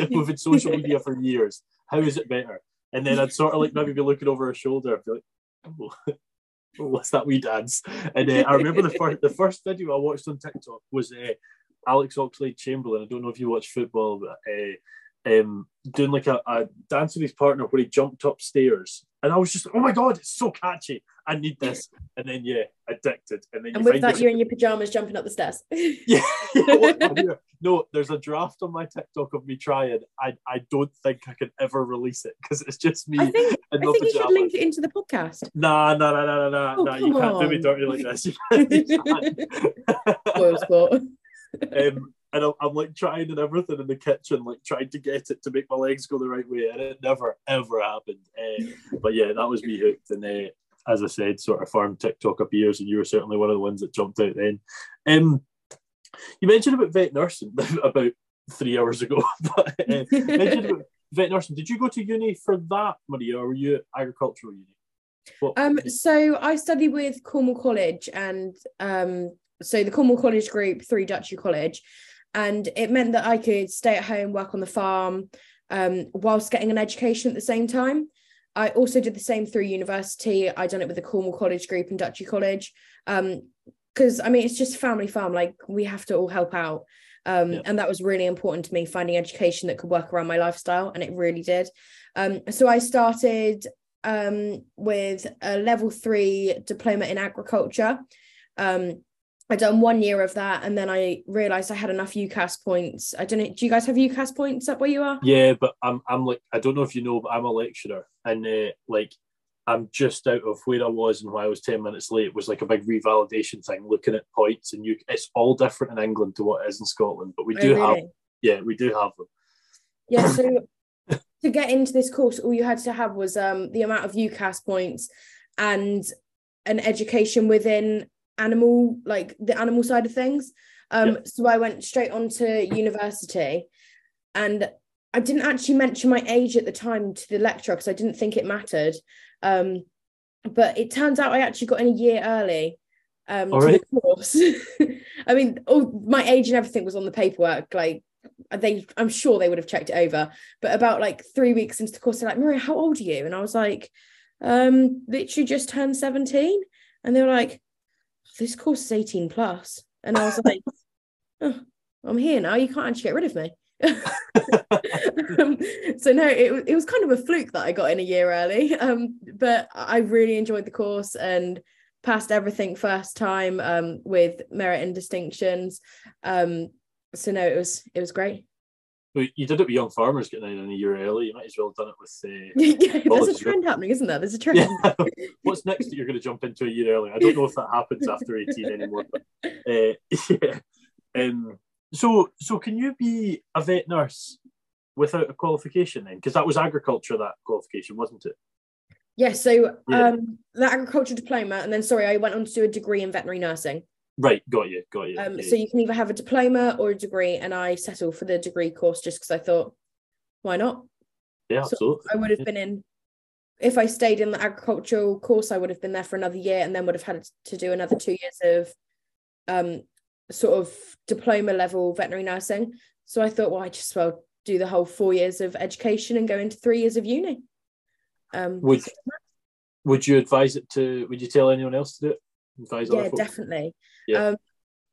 We've had social media for years. How is it better? And then I'd sort of like maybe be looking over her shoulder and be like, oh, what's that wee dance? And uh, I remember the first the first video I watched on TikTok was uh, Alex Oxlade Chamberlain. I don't know if you watch football, but uh, um, doing like a, a, dance with his partner where he jumped upstairs, and I was just, oh my god, it's so catchy. I need this, and then yeah, addicted, and then and with that, you're in your pajamas jumping up the stairs. yeah, no, there's a draft on my TikTok of me trying. I I don't think I can ever release it because it's just me. I think, I think you should link it into the podcast. Nah, nah, nah, nah, nah, oh, nah. You can't on. do me dirty like this. Spoil sport. Um, and I'm, I'm, like trying and everything in the kitchen, like trying to get it to make my legs go the right way, and it never ever happened. Uh, but yeah, that was me hooked, and uh, as I said, sort of farm TikTok up years, and you were certainly one of the ones that jumped out then. Um, you mentioned about vet nursing about three hours ago, but uh, vet nursing. Did you go to uni for that, Maria, or were you at agricultural uni? What? Um, so I studied with Cornwall College, and um, so the Cornwall College group, Three Duchy College, and it meant that I could stay at home, work on the farm, um, whilst getting an education at the same time. I also did the same through university. I done it with the Cornwall College group and Duchy College. Um, because I mean it's just family farm, like we have to all help out. Um, and that was really important to me, finding education that could work around my lifestyle, and it really did. Um, so I started um with a level three diploma in agriculture. I done one year of that, and then I realized I had enough UCAS points. I don't know. Do you guys have UCAS points up where you are? Yeah, but I'm I'm like I don't know if you know, but I'm a lecturer, and uh, like I'm just out of where I was and why I was ten minutes late. It was like a big revalidation thing, looking at points, and you it's all different in England to what it is in Scotland, but we oh, do really? have yeah, we do have them. Yeah, so to get into this course, all you had to have was um the amount of UCAS points and an education within animal like the animal side of things. Um yep. so i went straight on to university. And i didn't actually mention my age at the time to the lecturer because i didn't think it mattered. Um but it turns out i actually got in a year early um to the course. I mean all my age and everything was on the paperwork like they i'm sure they would have checked it over. But about like three weeks into the course they're like maria how old are you? And i was like um literally just turned 17 and they were like this course is 18 plus. And I was like, oh, I'm here now. You can't actually get rid of me. um, so no, it, it was kind of a fluke that I got in a year early. Um, but I really enjoyed the course and passed everything first time um, with merit and distinctions. Um, so no, it was it was great. Well, you did it with young farmers getting in a year early. You might as well have done it with. Uh, yeah, there's a trend happening, isn't there? There's a trend. Yeah. What's next that you're going to jump into a year early? I don't know if that happens after 18 anymore. But uh, yeah, um, So, so can you be a vet nurse without a qualification then? Because that was agriculture, that qualification, wasn't it? Yeah. So, yeah. um, the agriculture diploma, and then sorry, I went on to do a degree in veterinary nursing. Right, got you, got you. Um, yeah. so you can either have a diploma or a degree, and I settled for the degree course just because I thought, why not? Yeah, so absolutely. I would have yeah. been in if I stayed in the agricultural course, I would have been there for another year and then would have had to do another two years of um, sort of diploma level veterinary nursing. So I thought, well, I just well do the whole four years of education and go into three years of uni. Um, would would you advise it to? Would you tell anyone else to do it? Advise yeah, definitely. Yeah. Um,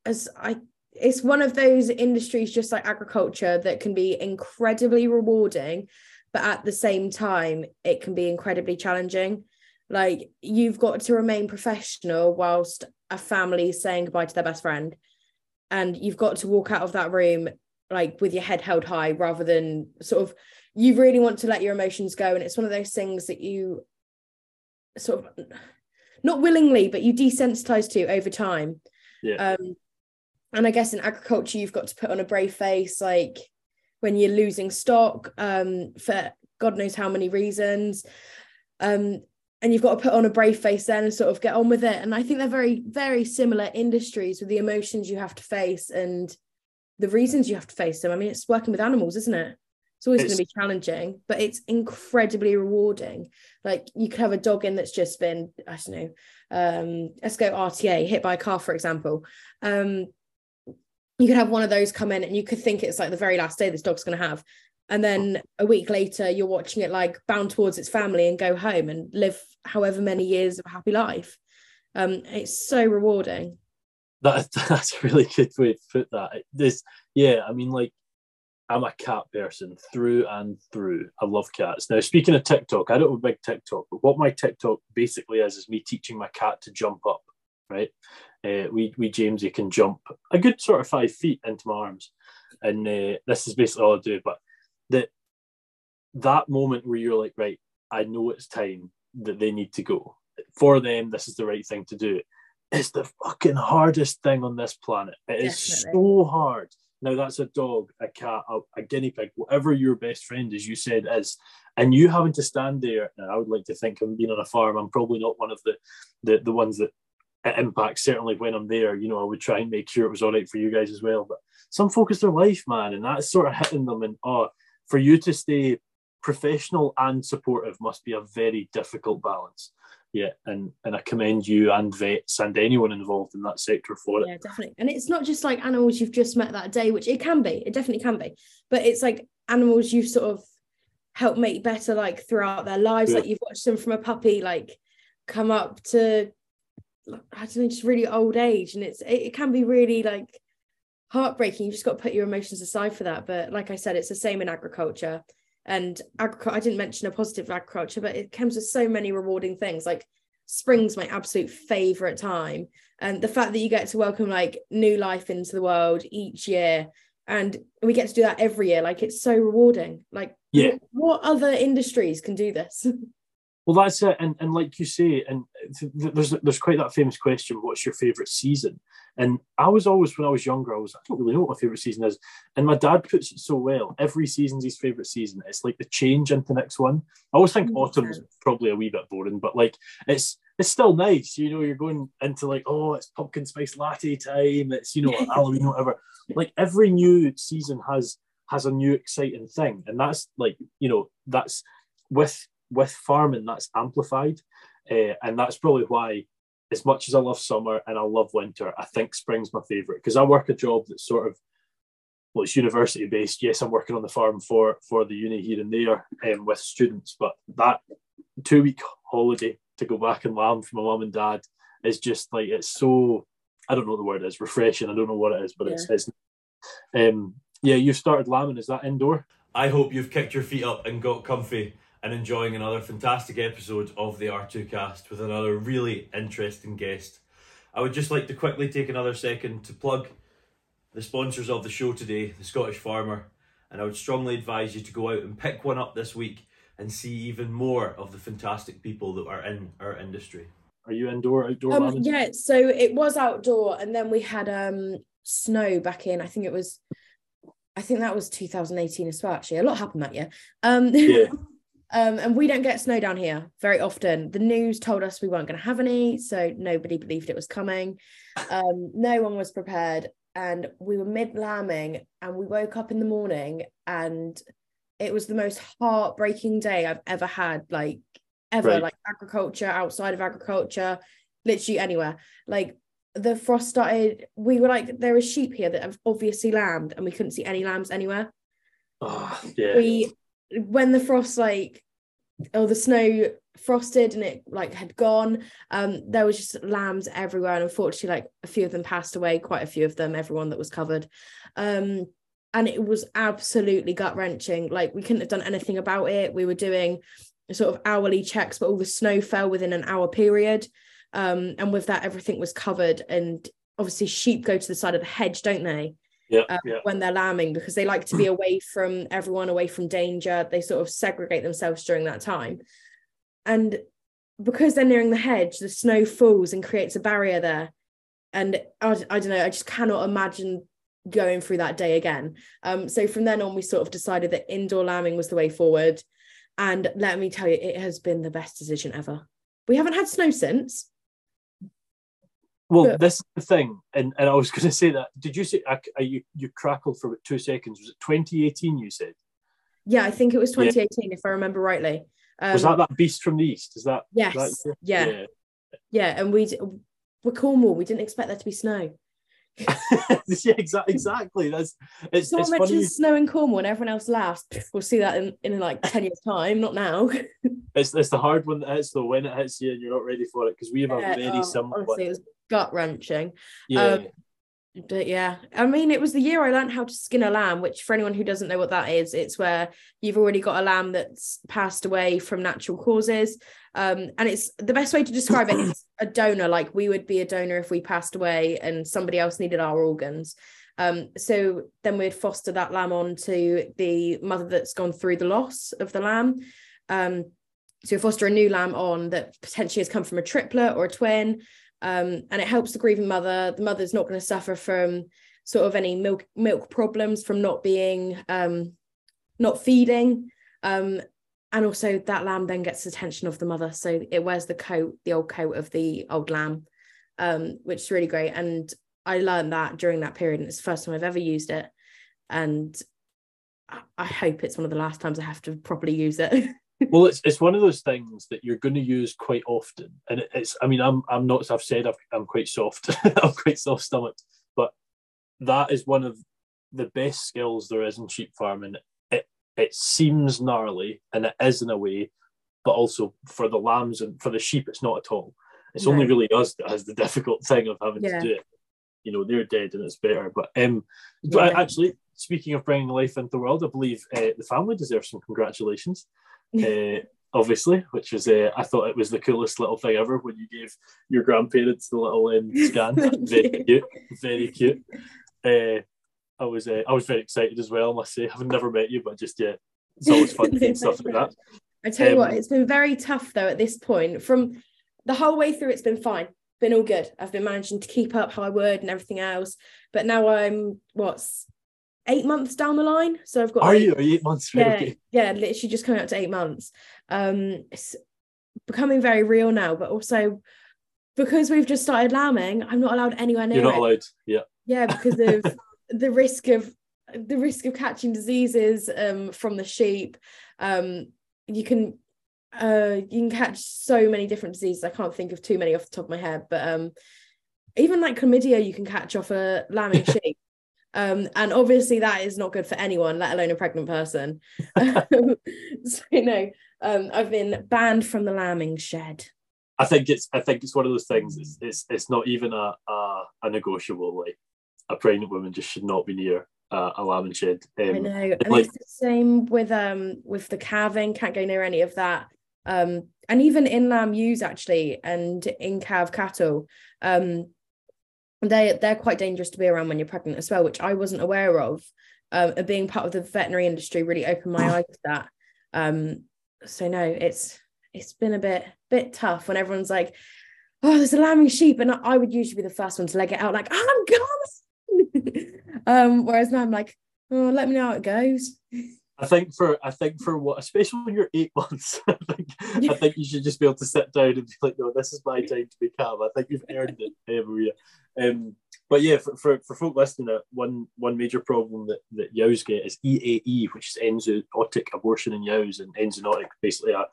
as I, it's one of those industries, just like agriculture, that can be incredibly rewarding but at the same time it can be incredibly challenging like you've got to remain professional whilst a family is saying goodbye to their best friend and you've got to walk out of that room like with your head held high rather than sort of you really want to let your emotions go and it's one of those things that you sort of not willingly but you desensitize to over time yeah um and i guess in agriculture you've got to put on a brave face like when you're losing stock um, for God knows how many reasons. Um, and you've got to put on a brave face then and sort of get on with it. And I think they're very, very similar industries with the emotions you have to face and the reasons you have to face them. I mean, it's working with animals, isn't it? It's always going to be challenging, but it's incredibly rewarding. Like you could have a dog in that's just been, I don't know, um, let's go RTA, hit by a car, for example. Um, you could have one of those come in and you could think it's like the very last day this dog's going to have and then a week later you're watching it like bound towards its family and go home and live however many years of a happy life um it's so rewarding that that's a really good way to put that this yeah i mean like i'm a cat person through and through i love cats now speaking of tiktok i don't have a big tiktok but what my tiktok basically is is me teaching my cat to jump up right uh, we we Jamesy can jump a good sort of five feet into my arms, and uh, this is basically all I do. But that that moment where you're like, right, I know it's time that they need to go for them. This is the right thing to do. It's the fucking hardest thing on this planet. It is so hard. Now that's a dog, a cat, a, a, guinea pig, whatever your best friend, as you said, is, and you having to stand there. I would like to think, I'm being on a farm, I'm probably not one of the the, the ones that impact certainly when I'm there, you know, I would try and make sure it was all right for you guys as well. But some focus their life, man, and that's sort of hitting them. And oh, for you to stay professional and supportive must be a very difficult balance. Yeah, and and I commend you and vets and anyone involved in that sector for it. Yeah, definitely. And it's not just like animals you've just met that day, which it can be, it definitely can be, but it's like animals you've sort of helped make better like throughout their lives. Yeah. Like you've watched them from a puppy, like come up to I don't know, just really old age, and it's it, it can be really like heartbreaking. You just got to put your emotions aside for that. But like I said, it's the same in agriculture. And agriculture, I didn't mention a positive agriculture, but it comes with so many rewarding things. Like spring's my absolute favorite time, and the fact that you get to welcome like new life into the world each year, and we get to do that every year. Like it's so rewarding. Like yeah, what other industries can do this? Well, that's it, and and like you say, and there's there's quite that famous question: What's your favourite season? And I was always, when I was younger, I was I don't really know what my favourite season is. And my dad puts it so well. Every season's his favourite season. It's like the change into the next one. I always think autumn's probably a wee bit boring, but like it's it's still nice. You know, you're going into like, oh, it's pumpkin spice latte time. It's you know Halloween, whatever. Like every new season has has a new exciting thing, and that's like you know that's with with farming, that's amplified. Uh, and that's probably why, as much as I love summer and I love winter, I think spring's my favourite because I work a job that's sort of well, it's university based. Yes, I'm working on the farm for for the uni here and there um, with students, but that two week holiday to go back and lamb for my mum and dad is just like it's so I don't know what the word is refreshing. I don't know what it is, but yeah. it's, it's um yeah. you've started lambing. Is that indoor? I hope you've kicked your feet up and got comfy and enjoying another fantastic episode of the R2 cast with another really interesting guest. I would just like to quickly take another second to plug the sponsors of the show today, the Scottish Farmer, and I would strongly advise you to go out and pick one up this week and see even more of the fantastic people that are in our industry. Are you indoor, outdoor? Um, yeah, so it was outdoor, and then we had um snow back in. I think it was, I think that was 2018 as well. Actually, a lot happened that year. Um, yeah. um, and we don't get snow down here very often. The news told us we weren't going to have any, so nobody believed it was coming. Um, no one was prepared, and we were mid lambing, and we woke up in the morning, and it was the most heartbreaking day I've ever had. Like ever, right. like agriculture, outside of agriculture, literally anywhere. Like the frost started, we were like, there are sheep here that have obviously lambed, and we couldn't see any lambs anywhere. Oh, yeah. We when the frost like or the snow frosted and it like had gone um there was just lambs everywhere and unfortunately like a few of them passed away quite a few of them everyone that was covered um and it was absolutely gut wrenching like we couldn't have done anything about it we were doing sort of hourly checks, but all the snow fell within an hour period. Um, and with that, everything was covered. And obviously, sheep go to the side of the hedge, don't they? Yeah, um, yeah. When they're lambing, because they like to be away from everyone, away from danger. They sort of segregate themselves during that time. And because they're nearing the hedge, the snow falls and creates a barrier there. And I, I don't know, I just cannot imagine going through that day again. Um, so from then on, we sort of decided that indoor lambing was the way forward. And let me tell you, it has been the best decision ever. We haven't had snow since. Well, but... this is the thing, and, and I was going to say that. Did you say I, I, you you crackled for about two seconds? Was it 2018? You said. Yeah, I think it was 2018, yeah. if I remember rightly. Um, was that that beast from the east? Is that yes? That, yeah. yeah, yeah, and we we're Cornwall. We didn't expect there to be snow. yeah, exactly. Exactly. That's it's. Someone it's mentions snow in Cornwall, and everyone else laughs. We'll see that in, in like ten years' time, not now. it's it's the hard one that hits though when it hits you and you're not ready for it because we have yeah, a very oh, similar. Honestly, one. it was gut wrenching. Yeah. Um, but yeah, I mean, it was the year I learned how to skin a lamb, which for anyone who doesn't know what that is, it's where you've already got a lamb that's passed away from natural causes. Um, and it's the best way to describe it is a donor, like we would be a donor if we passed away and somebody else needed our organs. Um, so then we'd foster that lamb on to the mother that's gone through the loss of the lamb. Um, so foster a new lamb on that potentially has come from a triplet or a twin um, and it helps the grieving mother. The mother's not going to suffer from sort of any milk milk problems from not being um, not feeding. Um, and also that lamb then gets the attention of the mother, so it wears the coat, the old coat of the old lamb, um, which is really great. And I learned that during that period, and it's the first time I've ever used it. And I hope it's one of the last times I have to properly use it. well, it's it's one of those things that you're going to use quite often, and it's. I mean, I'm I'm not. I've said, i am quite soft. I'm quite soft stomached, but that is one of the best skills there is in sheep farming. It it seems gnarly, and it is in a way, but also for the lambs and for the sheep, it's not at all. It's no. only really us that has the difficult thing of having yeah. to do it. You know, they're dead and it's better. But um, yeah. but actually, speaking of bringing life into the world, I believe uh, the family deserves some congratulations uh, obviously, which was uh, I thought it was the coolest little thing ever when you gave your grandparents the little um, scan. very cute, very cute. Uh, I was uh, I was very excited as well. I must say, I've never met you, but just yeah, it's always fun to stuff like that. I tell you what, um, it's been very tough though at this point. From the whole way through, it's been fine, been all good. I've been managing to keep up I would and everything else. But now I'm what's eight months down the line. So I've got. Are eight, you? Are you eight months? Yeah, okay. yeah, literally just coming up to eight months. Um, it's becoming very real now, but also because we've just started lambing, I'm not allowed anywhere near. You're not it. allowed. Yeah. Yeah, because of the risk of the risk of catching diseases um, from the sheep. Um, you can uh, you can catch so many different diseases. I can't think of too many off the top of my head, but um, even like chlamydia, you can catch off a lambing sheep. Um, and obviously that is not good for anyone, let alone a pregnant person. so you know, um, I've been banned from the lambing shed. I think it's I think it's one of those things. It's it's, it's not even a, a, a negotiable. Like a pregnant woman just should not be near uh, a lambing shed. Um, I know, and like, it's the same with um with the calving. Can't go near any of that. Um, and even in lamb ewes actually, and in calf cattle. Um, they they're quite dangerous to be around when you're pregnant as well, which I wasn't aware of. Um, and being part of the veterinary industry really opened my eyes to that. Um, so no, it's it's been a bit bit tough when everyone's like, "Oh, there's a lambing sheep," and I would usually be the first one to leg it out, like, "I'm gone." um, whereas now I'm like, oh, let me know how it goes. I think for I think for what, especially when you're eight months, I think I think you should just be able to sit down and be like, no, this is my time to be calm. I think you've earned it, Maria. Um, but yeah, for, for, for folk listening, uh, one one major problem that, that yows get is EAE, which is enzootic abortion in yows, and enzootic basically a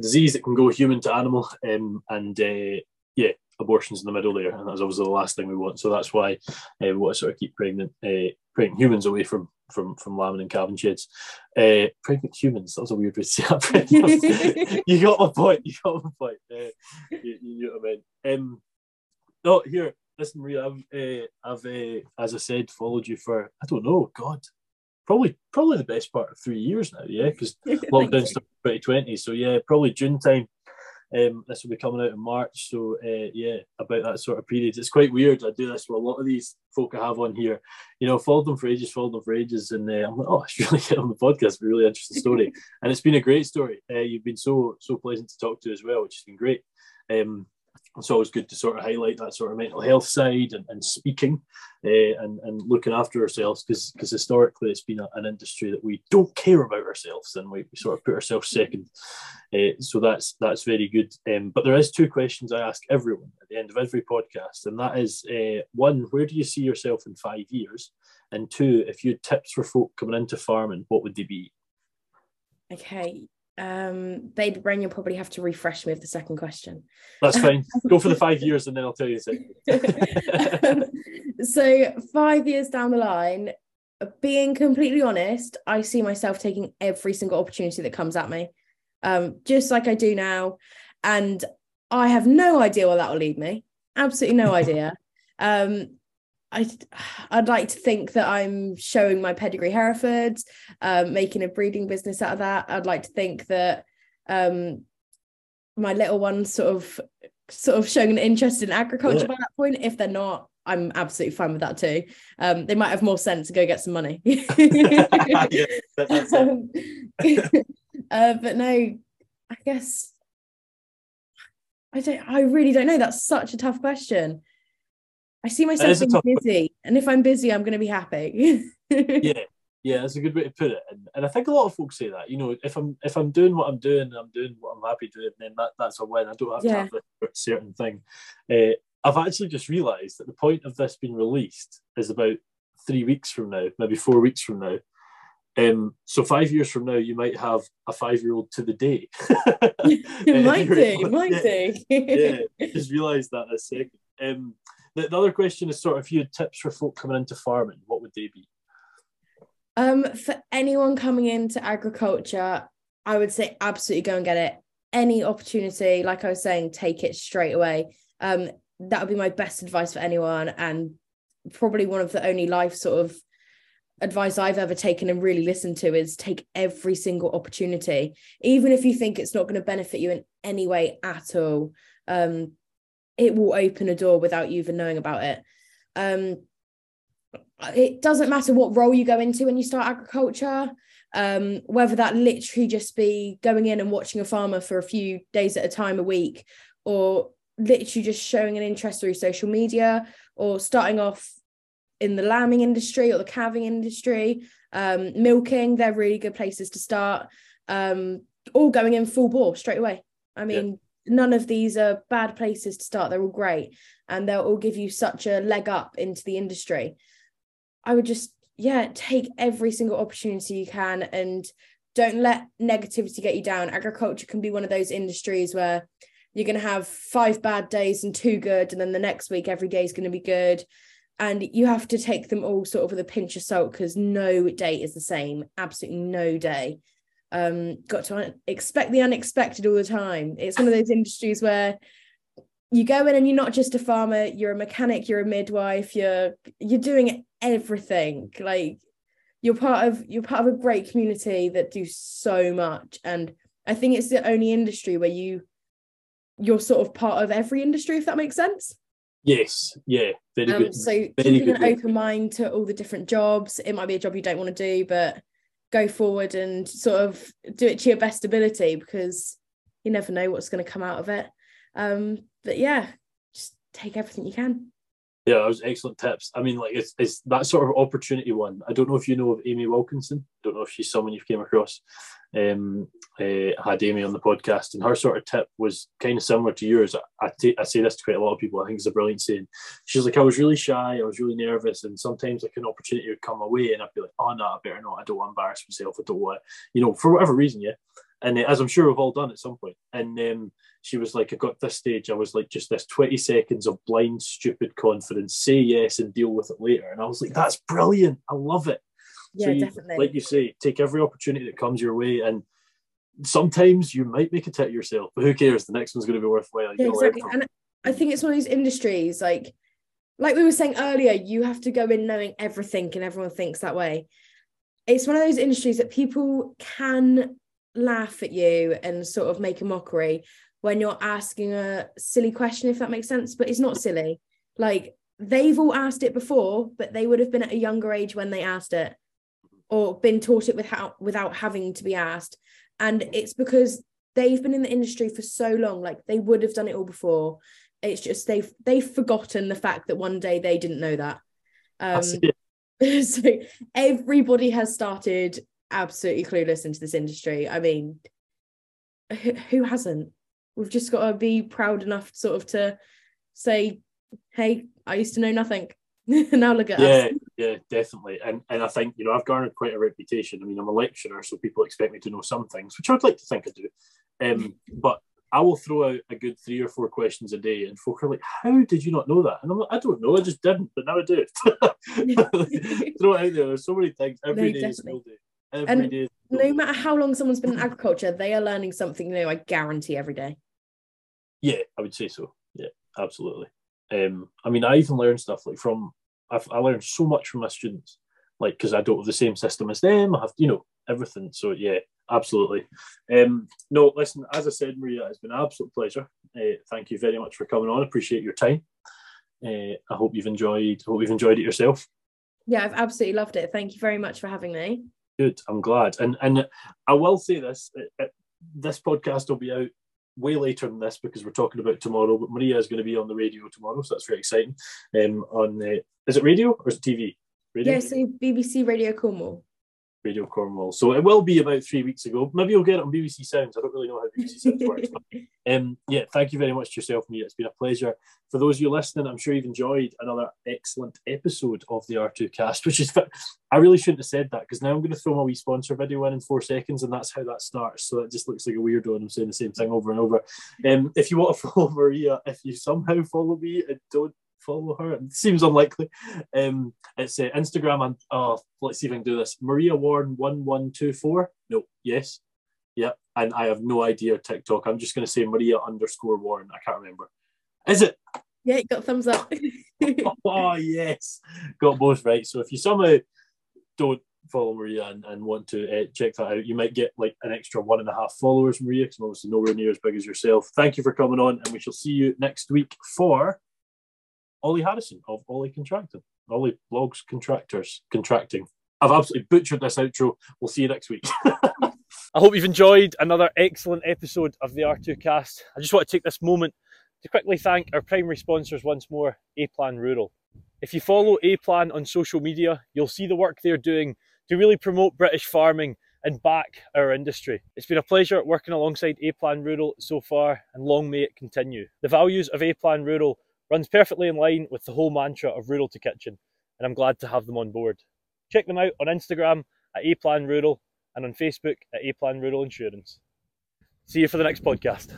disease that can go human to animal, um, and uh, yeah, abortions in the middle there, and that's obviously the last thing we want. So that's why uh, we want to sort of keep pregnant, uh, pregnant humans away from from from lambing and calving sheds. Uh, pregnant humans. That was a weird way to say that. you got my point. You got my point. Uh, you, you, know what I mean. Um, no, here. Listen, Maria. I've, uh, I've uh, as I said, followed you for I don't know. God, probably probably the best part of three years now. Yeah, because lockdown started 2020. So yeah, probably June time um, this will be coming out in March. So, uh, yeah, about that sort of period. It's quite weird. I do this with a lot of these folk I have on here. You know, followed them for ages, followed them for ages. And uh, I'm like, oh, I should really get on the podcast. It's a really interesting story. and it's been a great story. Uh, you've been so, so pleasant to talk to as well, which has been great. Um, it's always good to sort of highlight that sort of mental health side and, and speaking uh, and, and looking after ourselves because historically it's been a, an industry that we don't care about ourselves and we, we sort of put ourselves second. Uh, so that's that's very good. Um, but there is two questions I ask everyone at the end of every podcast and that is uh, one where do you see yourself in five years? And two if you had tips for folk coming into farming what would they be? Okay um baby brain you'll probably have to refresh me with the second question. That's fine. Go for the five years and then i'll tell you um, so five years down the line being completely honest i see myself taking every single opportunity that comes at me um just like i do now. And i have no idea where that will lead me. Absolutely no idea. Um I, I'd like to think that I'm showing my pedigree Herefords, um, making a breeding business out of that. I'd like to think that um, my little ones sort of sort of showing an interest in agriculture yeah. by that point. If they're not, I'm absolutely fine with that too. Um, they might have more sense to go get some money. yeah, um, uh, but no, I guess I don't. I really don't know. That's such a tough question. I see myself being busy, and if I'm busy, I'm going to be happy. yeah, yeah, that's a good way to put it. And, and I think a lot of folks say that. You know, if I'm if I'm doing what I'm doing, I'm doing what I'm happy doing, then that, that's a win. I don't have yeah. to have a certain thing. Uh, I've actually just realised that the point of this being released is about three weeks from now, maybe four weeks from now. Um, so five years from now, you might have a five-year-old to the day. it might do, might do. yeah, just realised that a second. Um, the, the other question is sort of if you had tips for folk coming into farming, what would they be? Um, for anyone coming into agriculture, I would say absolutely go and get it. Any opportunity, like I was saying, take it straight away. Um, that would be my best advice for anyone, and probably one of the only life sort of advice I've ever taken and really listened to is take every single opportunity, even if you think it's not going to benefit you in any way at all. Um, it will open a door without you even knowing about it. Um, it doesn't matter what role you go into when you start agriculture, um, whether that literally just be going in and watching a farmer for a few days at a time a week, or literally just showing an interest through social media, or starting off in the lambing industry or the calving industry, um, milking, they're really good places to start. Um, all going in full bore straight away. I mean, none of these are bad places to start. They're all great and they'll all give you such a leg up into the industry. I would just, yeah, take every single opportunity you can and don't let negativity get you down. Agriculture can be one of those industries where you're going to have five bad days and two good, and then the next week, every day is going to be good. And you have to take them all sort of with a pinch of salt because no day is the same, absolutely no day um, got to expect the unexpected all the time. It's one of those industries where you go in and you're not just a farmer, you're a mechanic, you're a midwife, you're you're doing everything. Like you're part of you're part of a great community that do so much. And I think it's the only industry where you you're sort of part of every industry, if that makes sense. Yes, yeah, very um, good. So keeping an open mind to all the different jobs. It might be a job you don't want to do, but go forward and sort of do it to your best ability because you never know what's going to come out of it. Um, but yeah, just take everything you can. Yeah, that was excellent tips. I mean, like it's, it's that sort of opportunity one. I don't know if you know of Amy Wilkinson. Don't know if she's someone you've came across. Um, uh, had Amy on the podcast, and her sort of tip was kind of similar to yours. I, I, t- I say this to quite a lot of people. I think it's a brilliant saying. She's like, I was really shy, I was really nervous, and sometimes like an opportunity would come away, and I'd be like, oh no, I better not. I don't want to embarrass myself. I don't want, you know, for whatever reason, yeah. And uh, as I'm sure we've all done at some point. And um, she was like, I got this stage, I was like, just this 20 seconds of blind, stupid confidence, say yes and deal with it later. And I was like, that's brilliant. I love it. Yeah, so you, definitely. Like you say, take every opportunity that comes your way. And sometimes you might make a tit yourself, but who cares? The next one's going to be worthwhile. Yeah, exactly. And I think it's one of these industries, like, like we were saying earlier, you have to go in knowing everything, and everyone thinks that way. It's one of those industries that people can laugh at you and sort of make a mockery when you're asking a silly question, if that makes sense. But it's not silly. Like they've all asked it before, but they would have been at a younger age when they asked it or been taught it without without having to be asked. And it's because they've been in the industry for so long, like they would have done it all before. It's just they've they've forgotten the fact that one day they didn't know that. Um, so everybody has started absolutely clueless into this industry. I mean, who hasn't? We've just got to be proud enough, sort of, to say, "Hey, I used to know nothing. now look at yeah, us." Yeah, yeah, definitely. And and I think you know I've garnered quite a reputation. I mean, I'm a lecturer, so people expect me to know some things, which I'd like to think I do. Um, but I will throw out a good three or four questions a day, and folk are like, "How did you not know that?" And I'm like, "I don't know, I just didn't, but now I do it." throw it out there. There's so many things every no, day is day. Every and day no matter how long someone's been in agriculture, they are learning something new. I guarantee every day. Yeah, I would say so. Yeah, absolutely. Um, I mean, I even learn stuff like from I've, I learned so much from my students, like because I don't have the same system as them. I have, you know, everything. So yeah, absolutely. Um, no, listen, as I said, Maria, it's been an absolute pleasure. Uh, thank you very much for coming on. Appreciate your time. Uh, I hope you've enjoyed. Hope you've enjoyed it yourself. Yeah, I've absolutely loved it. Thank you very much for having me. Good. I'm glad. And and I will say this: uh, uh, this podcast will be out way later than this because we're talking about tomorrow. But Maria is going to be on the radio tomorrow, so that's very exciting. Um, on uh, is it radio or is it TV? Radio? Yeah, so BBC Radio Cornwall. Radio Cornwall. So it will be about three weeks ago. Maybe you'll get it on BBC Sounds. I don't really know how BBC Sounds works. But, um, yeah, thank you very much to yourself, Mia. It's been a pleasure. For those of you listening, I'm sure you've enjoyed another excellent episode of the R2 cast, which is, I really shouldn't have said that because now I'm going to throw my wee sponsor video in in four seconds and that's how that starts. So it just looks like a weirdo and I'm saying the same thing over and over. Um, if you want to follow Maria, if you somehow follow me and don't follow her. It seems unlikely. Um, it's uh, Instagram and oh, let's see if I can do this. Maria Warren one one two four. No, yes, yeah. And I have no idea TikTok. I'm just going to say Maria underscore Warren. I can't remember. Is it? Yeah, got thumbs up. oh yes, got both right. So if you somehow don't follow Maria and, and want to uh, check that out, you might get like an extra one and a half followers, Maria, because I'm obviously nowhere near as big as yourself. Thank you for coming on, and we shall see you next week for Ollie Harrison of Ollie Contracting. Ollie Blogs Contractors Contracting. I've absolutely butchered this outro. We'll see you next week. I hope you've enjoyed another excellent episode of the R2 cast. I just want to take this moment to quickly thank our primary sponsors once more, A Plan Rural. If you follow A Plan on social media, you'll see the work they're doing to really promote British farming and back our industry. It's been a pleasure working alongside A Plan Rural so far, and long may it continue. The values of A Plan Rural runs perfectly in line with the whole mantra of rural to kitchen, and I'm glad to have them on board. Check them out on Instagram at aplan rural and on Facebook at aplan rural insurance. See you for the next podcast.